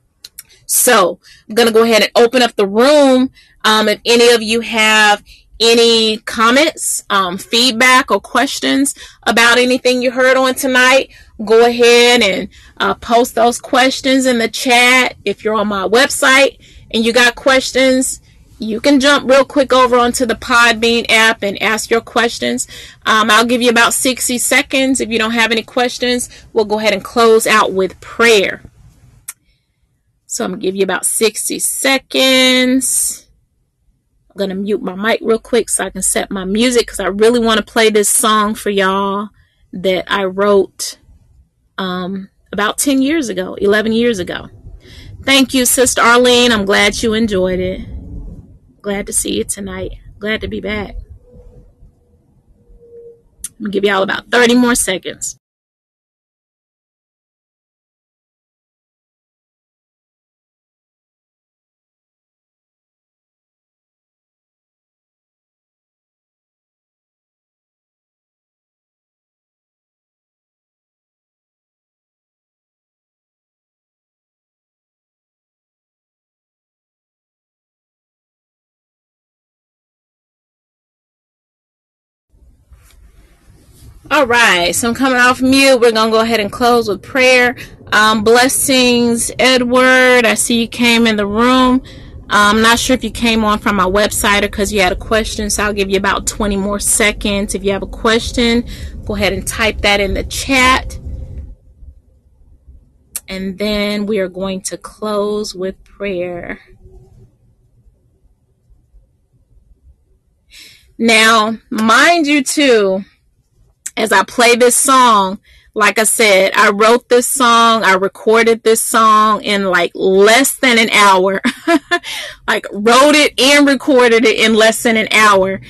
So I'm going to go ahead and open up the room. Um, if any of you have any comments, um, feedback, or questions about anything you heard on tonight, go ahead and uh, post those questions in the chat. If you're on my website and you got questions, you can jump real quick over onto the Podbean app and ask your questions. Um, I'll give you about 60 seconds. If you don't have any questions, we'll go ahead and close out with prayer. So I'm going to give you about 60 seconds. I'm going to mute my mic real quick so I can set my music because I really want to play this song for y'all that I wrote um, about 10 years ago, 11 years ago. Thank you, Sister Arlene. I'm glad you enjoyed it. Glad to see you tonight. Glad to be back. I'm going to give y'all about 30 more seconds. All right, so I'm coming off mute. We're going to go ahead and close with prayer. Um, blessings, Edward. I see you came in the room. I'm not sure if you came on from my website or because you had a question, so I'll give you about 20 more seconds. If you have a question, go ahead and type that in the chat. And then we are going to close with prayer. Now, mind you, too, as I play this song, like I said, I wrote this song, I recorded this song in like less than an hour. like wrote it and recorded it in less than an hour.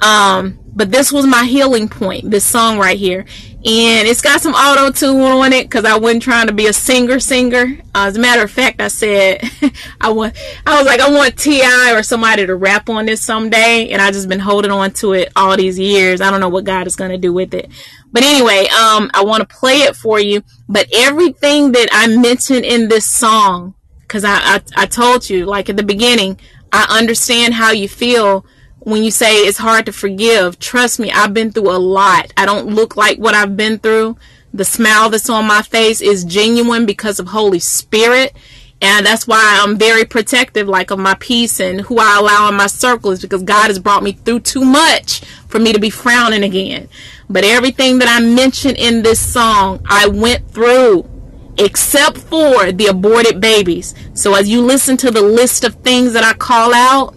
Um, but this was my healing point, this song right here. And it's got some auto tune on it because I wasn't trying to be a singer singer. Uh, as a matter of fact, I said I want I was like I want T.I. or somebody to rap on this someday, and I just been holding on to it all these years. I don't know what God is gonna do with it. But anyway, um, I want to play it for you. But everything that I mentioned in this song, because I, I I told you like at the beginning, I understand how you feel when you say it's hard to forgive, trust me, I've been through a lot. I don't look like what I've been through. The smile that's on my face is genuine because of Holy Spirit. And that's why I'm very protective, like of my peace and who I allow in my circles, because God has brought me through too much for me to be frowning again. But everything that I mentioned in this song, I went through, except for the aborted babies. So as you listen to the list of things that I call out,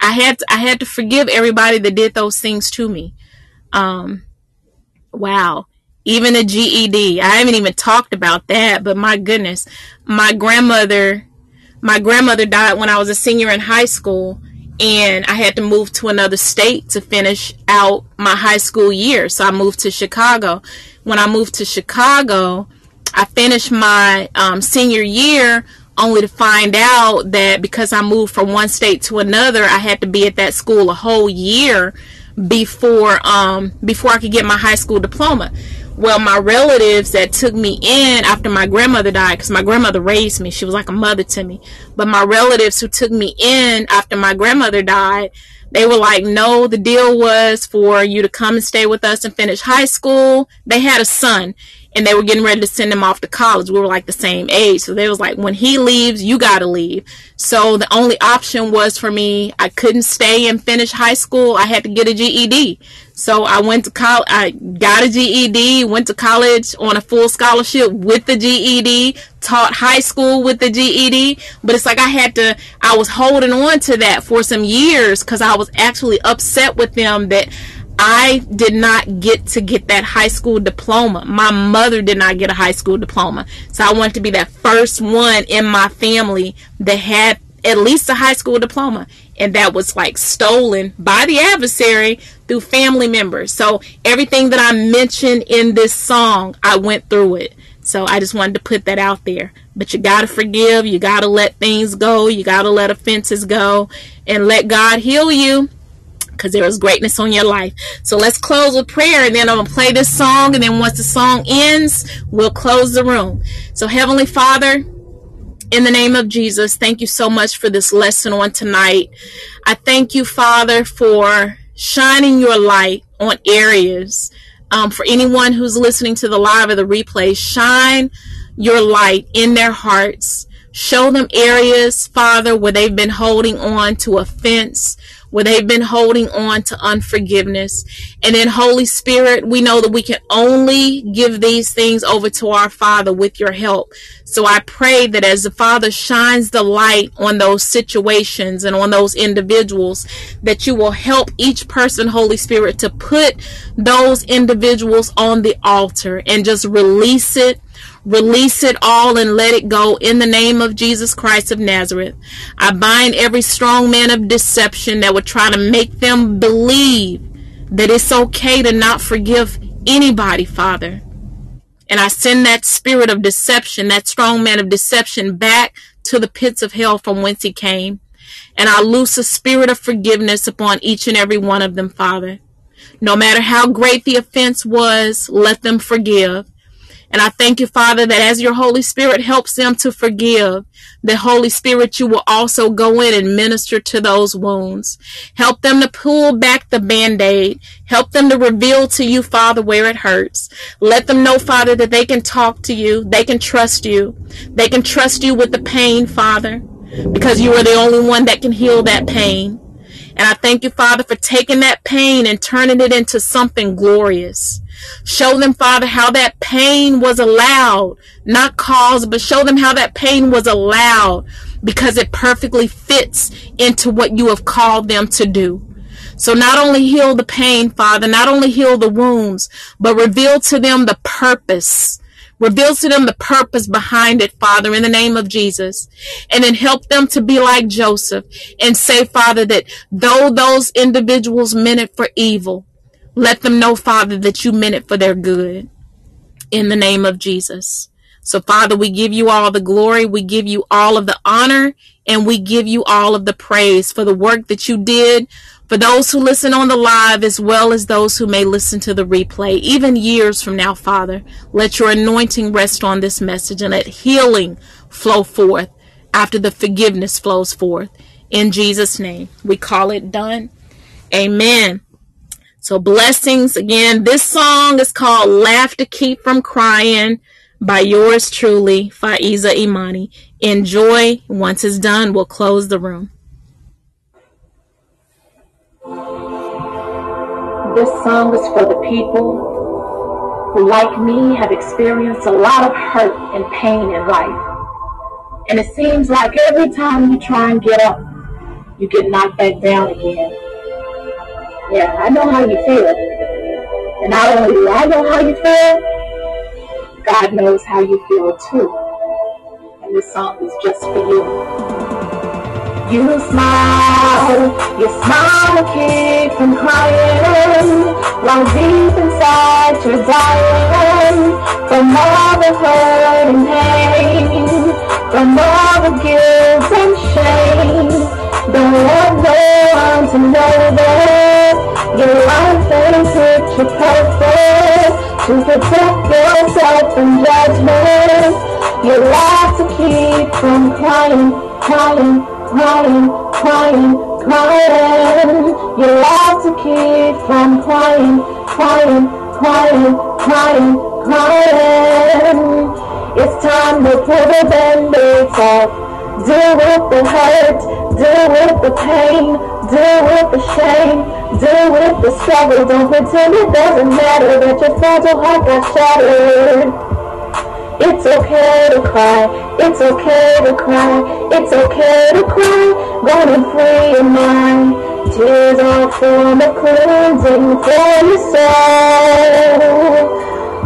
I had to, I had to forgive everybody that did those things to me. Um, wow. Even a GED. I haven't even talked about that, but my goodness, my grandmother, my grandmother died when I was a senior in high school and I had to move to another state to finish out my high school year. So I moved to Chicago. When I moved to Chicago, I finished my um, senior year only to find out that because I moved from one state to another, I had to be at that school a whole year before um before I could get my high school diploma. Well, my relatives that took me in after my grandmother died, because my grandmother raised me, she was like a mother to me. But my relatives who took me in after my grandmother died, they were like, no, the deal was for you to come and stay with us and finish high school. They had a son and they were getting ready to send him off to college. We were like the same age. So they was like, when he leaves, you got to leave. So the only option was for me, I couldn't stay and finish high school. I had to get a GED. So I went to college, I got a GED, went to college on a full scholarship with the GED, taught high school with the GED. But it's like I had to, I was holding on to that for some years because I was actually upset with them that I did not get to get that high school diploma. My mother did not get a high school diploma. So I wanted to be that first one in my family that had at least a high school diploma. And that was like stolen by the adversary through family members. So everything that I mentioned in this song, I went through it. So I just wanted to put that out there. But you got to forgive. You got to let things go. You got to let offenses go and let God heal you because there is greatness on your life. So let's close with prayer and then I'm going to play this song. And then once the song ends, we'll close the room. So, Heavenly Father, in the name of Jesus, thank you so much for this lesson on tonight. I thank you, Father, for shining your light on areas. Um, for anyone who's listening to the live or the replay, shine your light in their hearts. Show them areas, Father, where they've been holding on to offense, where they've been holding on to unforgiveness. And then, Holy Spirit, we know that we can only give these things over to our Father with your help. So I pray that as the Father shines the light on those situations and on those individuals, that you will help each person, Holy Spirit, to put those individuals on the altar and just release it Release it all and let it go in the name of Jesus Christ of Nazareth. I bind every strong man of deception that would try to make them believe that it's okay to not forgive anybody, Father. And I send that spirit of deception, that strong man of deception, back to the pits of hell from whence he came. And I loose a spirit of forgiveness upon each and every one of them, Father. No matter how great the offense was, let them forgive. And I thank you, Father, that as your Holy Spirit helps them to forgive, the Holy Spirit, you will also go in and minister to those wounds. Help them to pull back the band-aid. Help them to reveal to you, Father, where it hurts. Let them know, Father, that they can talk to you. They can trust you. They can trust you with the pain, Father, because you are the only one that can heal that pain. And I thank you, Father, for taking that pain and turning it into something glorious. Show them, Father, how that pain was allowed, not caused, but show them how that pain was allowed because it perfectly fits into what you have called them to do. So not only heal the pain, Father, not only heal the wounds, but reveal to them the purpose. Reveal to them the purpose behind it, Father, in the name of Jesus. And then help them to be like Joseph and say, Father, that though those individuals meant it for evil, let them know, Father, that you meant it for their good in the name of Jesus. So, Father, we give you all the glory, we give you all of the honor, and we give you all of the praise for the work that you did for those who listen on the live as well as those who may listen to the replay, even years from now, Father. Let your anointing rest on this message and let healing flow forth after the forgiveness flows forth. In Jesus' name, we call it done. Amen. So blessings again. This song is called Laugh to Keep from Crying by yours truly, Faiza Imani. Enjoy. Once it's done, we'll close the room. This song is for the people who, like me, have experienced a lot of hurt and pain in life. And it seems like every time you try and get up, you get knocked back down again. Yeah, I know how you feel. And not only do I know how you feel, God knows how you feel too. And this song is just for you. You smile, you smile to keep from crying, while deep inside you're dying from all the hurt and pain, from all the guilt and shame. Don't want no one to know that your life ain't picture perfect. to protect yourself from judgment. You're allowed to keep from crying, crying, crying, crying, crying. You're allowed to keep from crying, crying, crying, crying, crying. It's time to pull the band-aids off. Deal with the hurt, deal with the pain, deal with the shame, deal with the struggle. Don't pretend it doesn't matter that your fragile heart got shattered. It's okay to cry, it's okay to cry, it's okay to cry. gonna free your mind. Tears are a form of cleansing for your soul.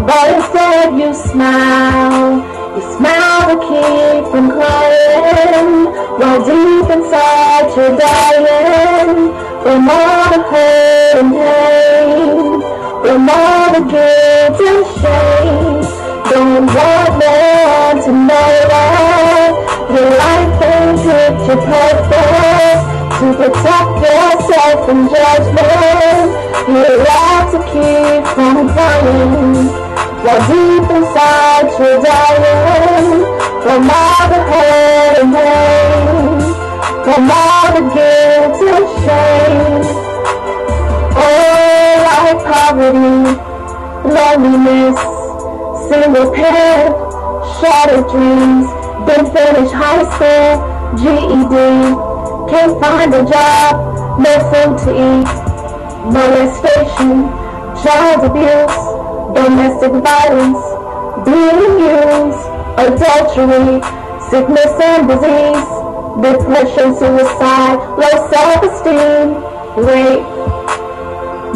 But instead you smile, smile to keep from crying, while deep inside you're dying from all the hurt and pain, from all the guilt and shame. Don't want no one to know that your life ain't picture perfect. To protect yourself from judgment, you're allowed to keep from crying. While deep inside you're dying From all the hurt and pain From all the guilt and shame Oh, like poverty, loneliness Single parent, shattered dreams Didn't finish high school, GED Can't find a job, no food to eat Molestation, child abuse domestic violence, being used, adultery, sickness and disease, depression, suicide, low self-esteem, rape,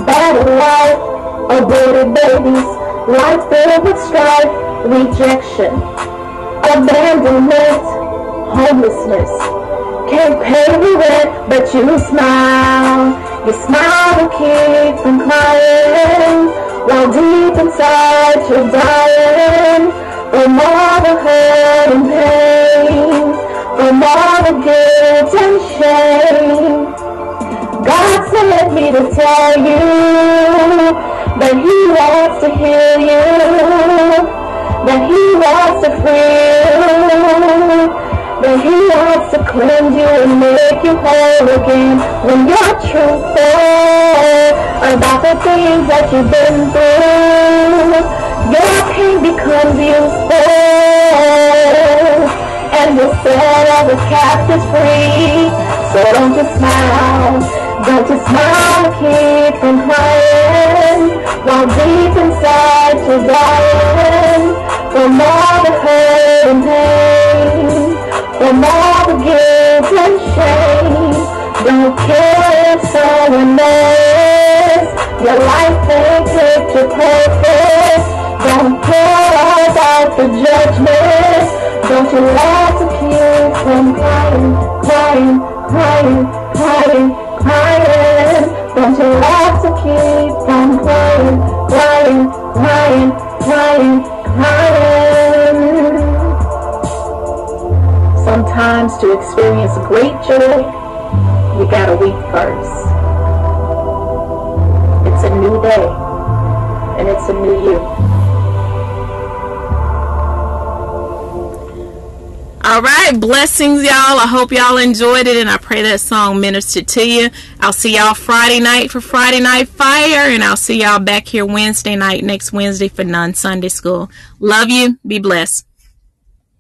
bad life, aborted babies, life filled with strife, rejection, abandonment, homelessness. Can't pay the rent, but you smile. You smile to keep from crying. While deep inside you're dying From all the hurt and pain From all the guilt and shame. God sent me to tell you That He wants to heal you That He wants to free you that he wants to cleanse you and make you whole again When you're truthful about the things that you've been through Your pain becomes useful And the set of the captives free. So don't just smile, don't just smile. Keep from crying. While deep inside you're dying From all the hurt and pain from all the guilt and shame. Don't care if someone knows your life ain't picture perfect. Don't care about the judgment. Don't you like to keep from crying, crying, crying, crying, crying? Don't you like to keep from crying, crying, crying, crying, crying? Sometimes to experience great joy, you gotta weep first. It's a new day, and it's a new you. All right, blessings, y'all. I hope y'all enjoyed it, and I pray that song ministered to you. I'll see y'all Friday night for Friday Night Fire, and I'll see y'all back here Wednesday night, next Wednesday for Non Sunday School. Love you. Be blessed.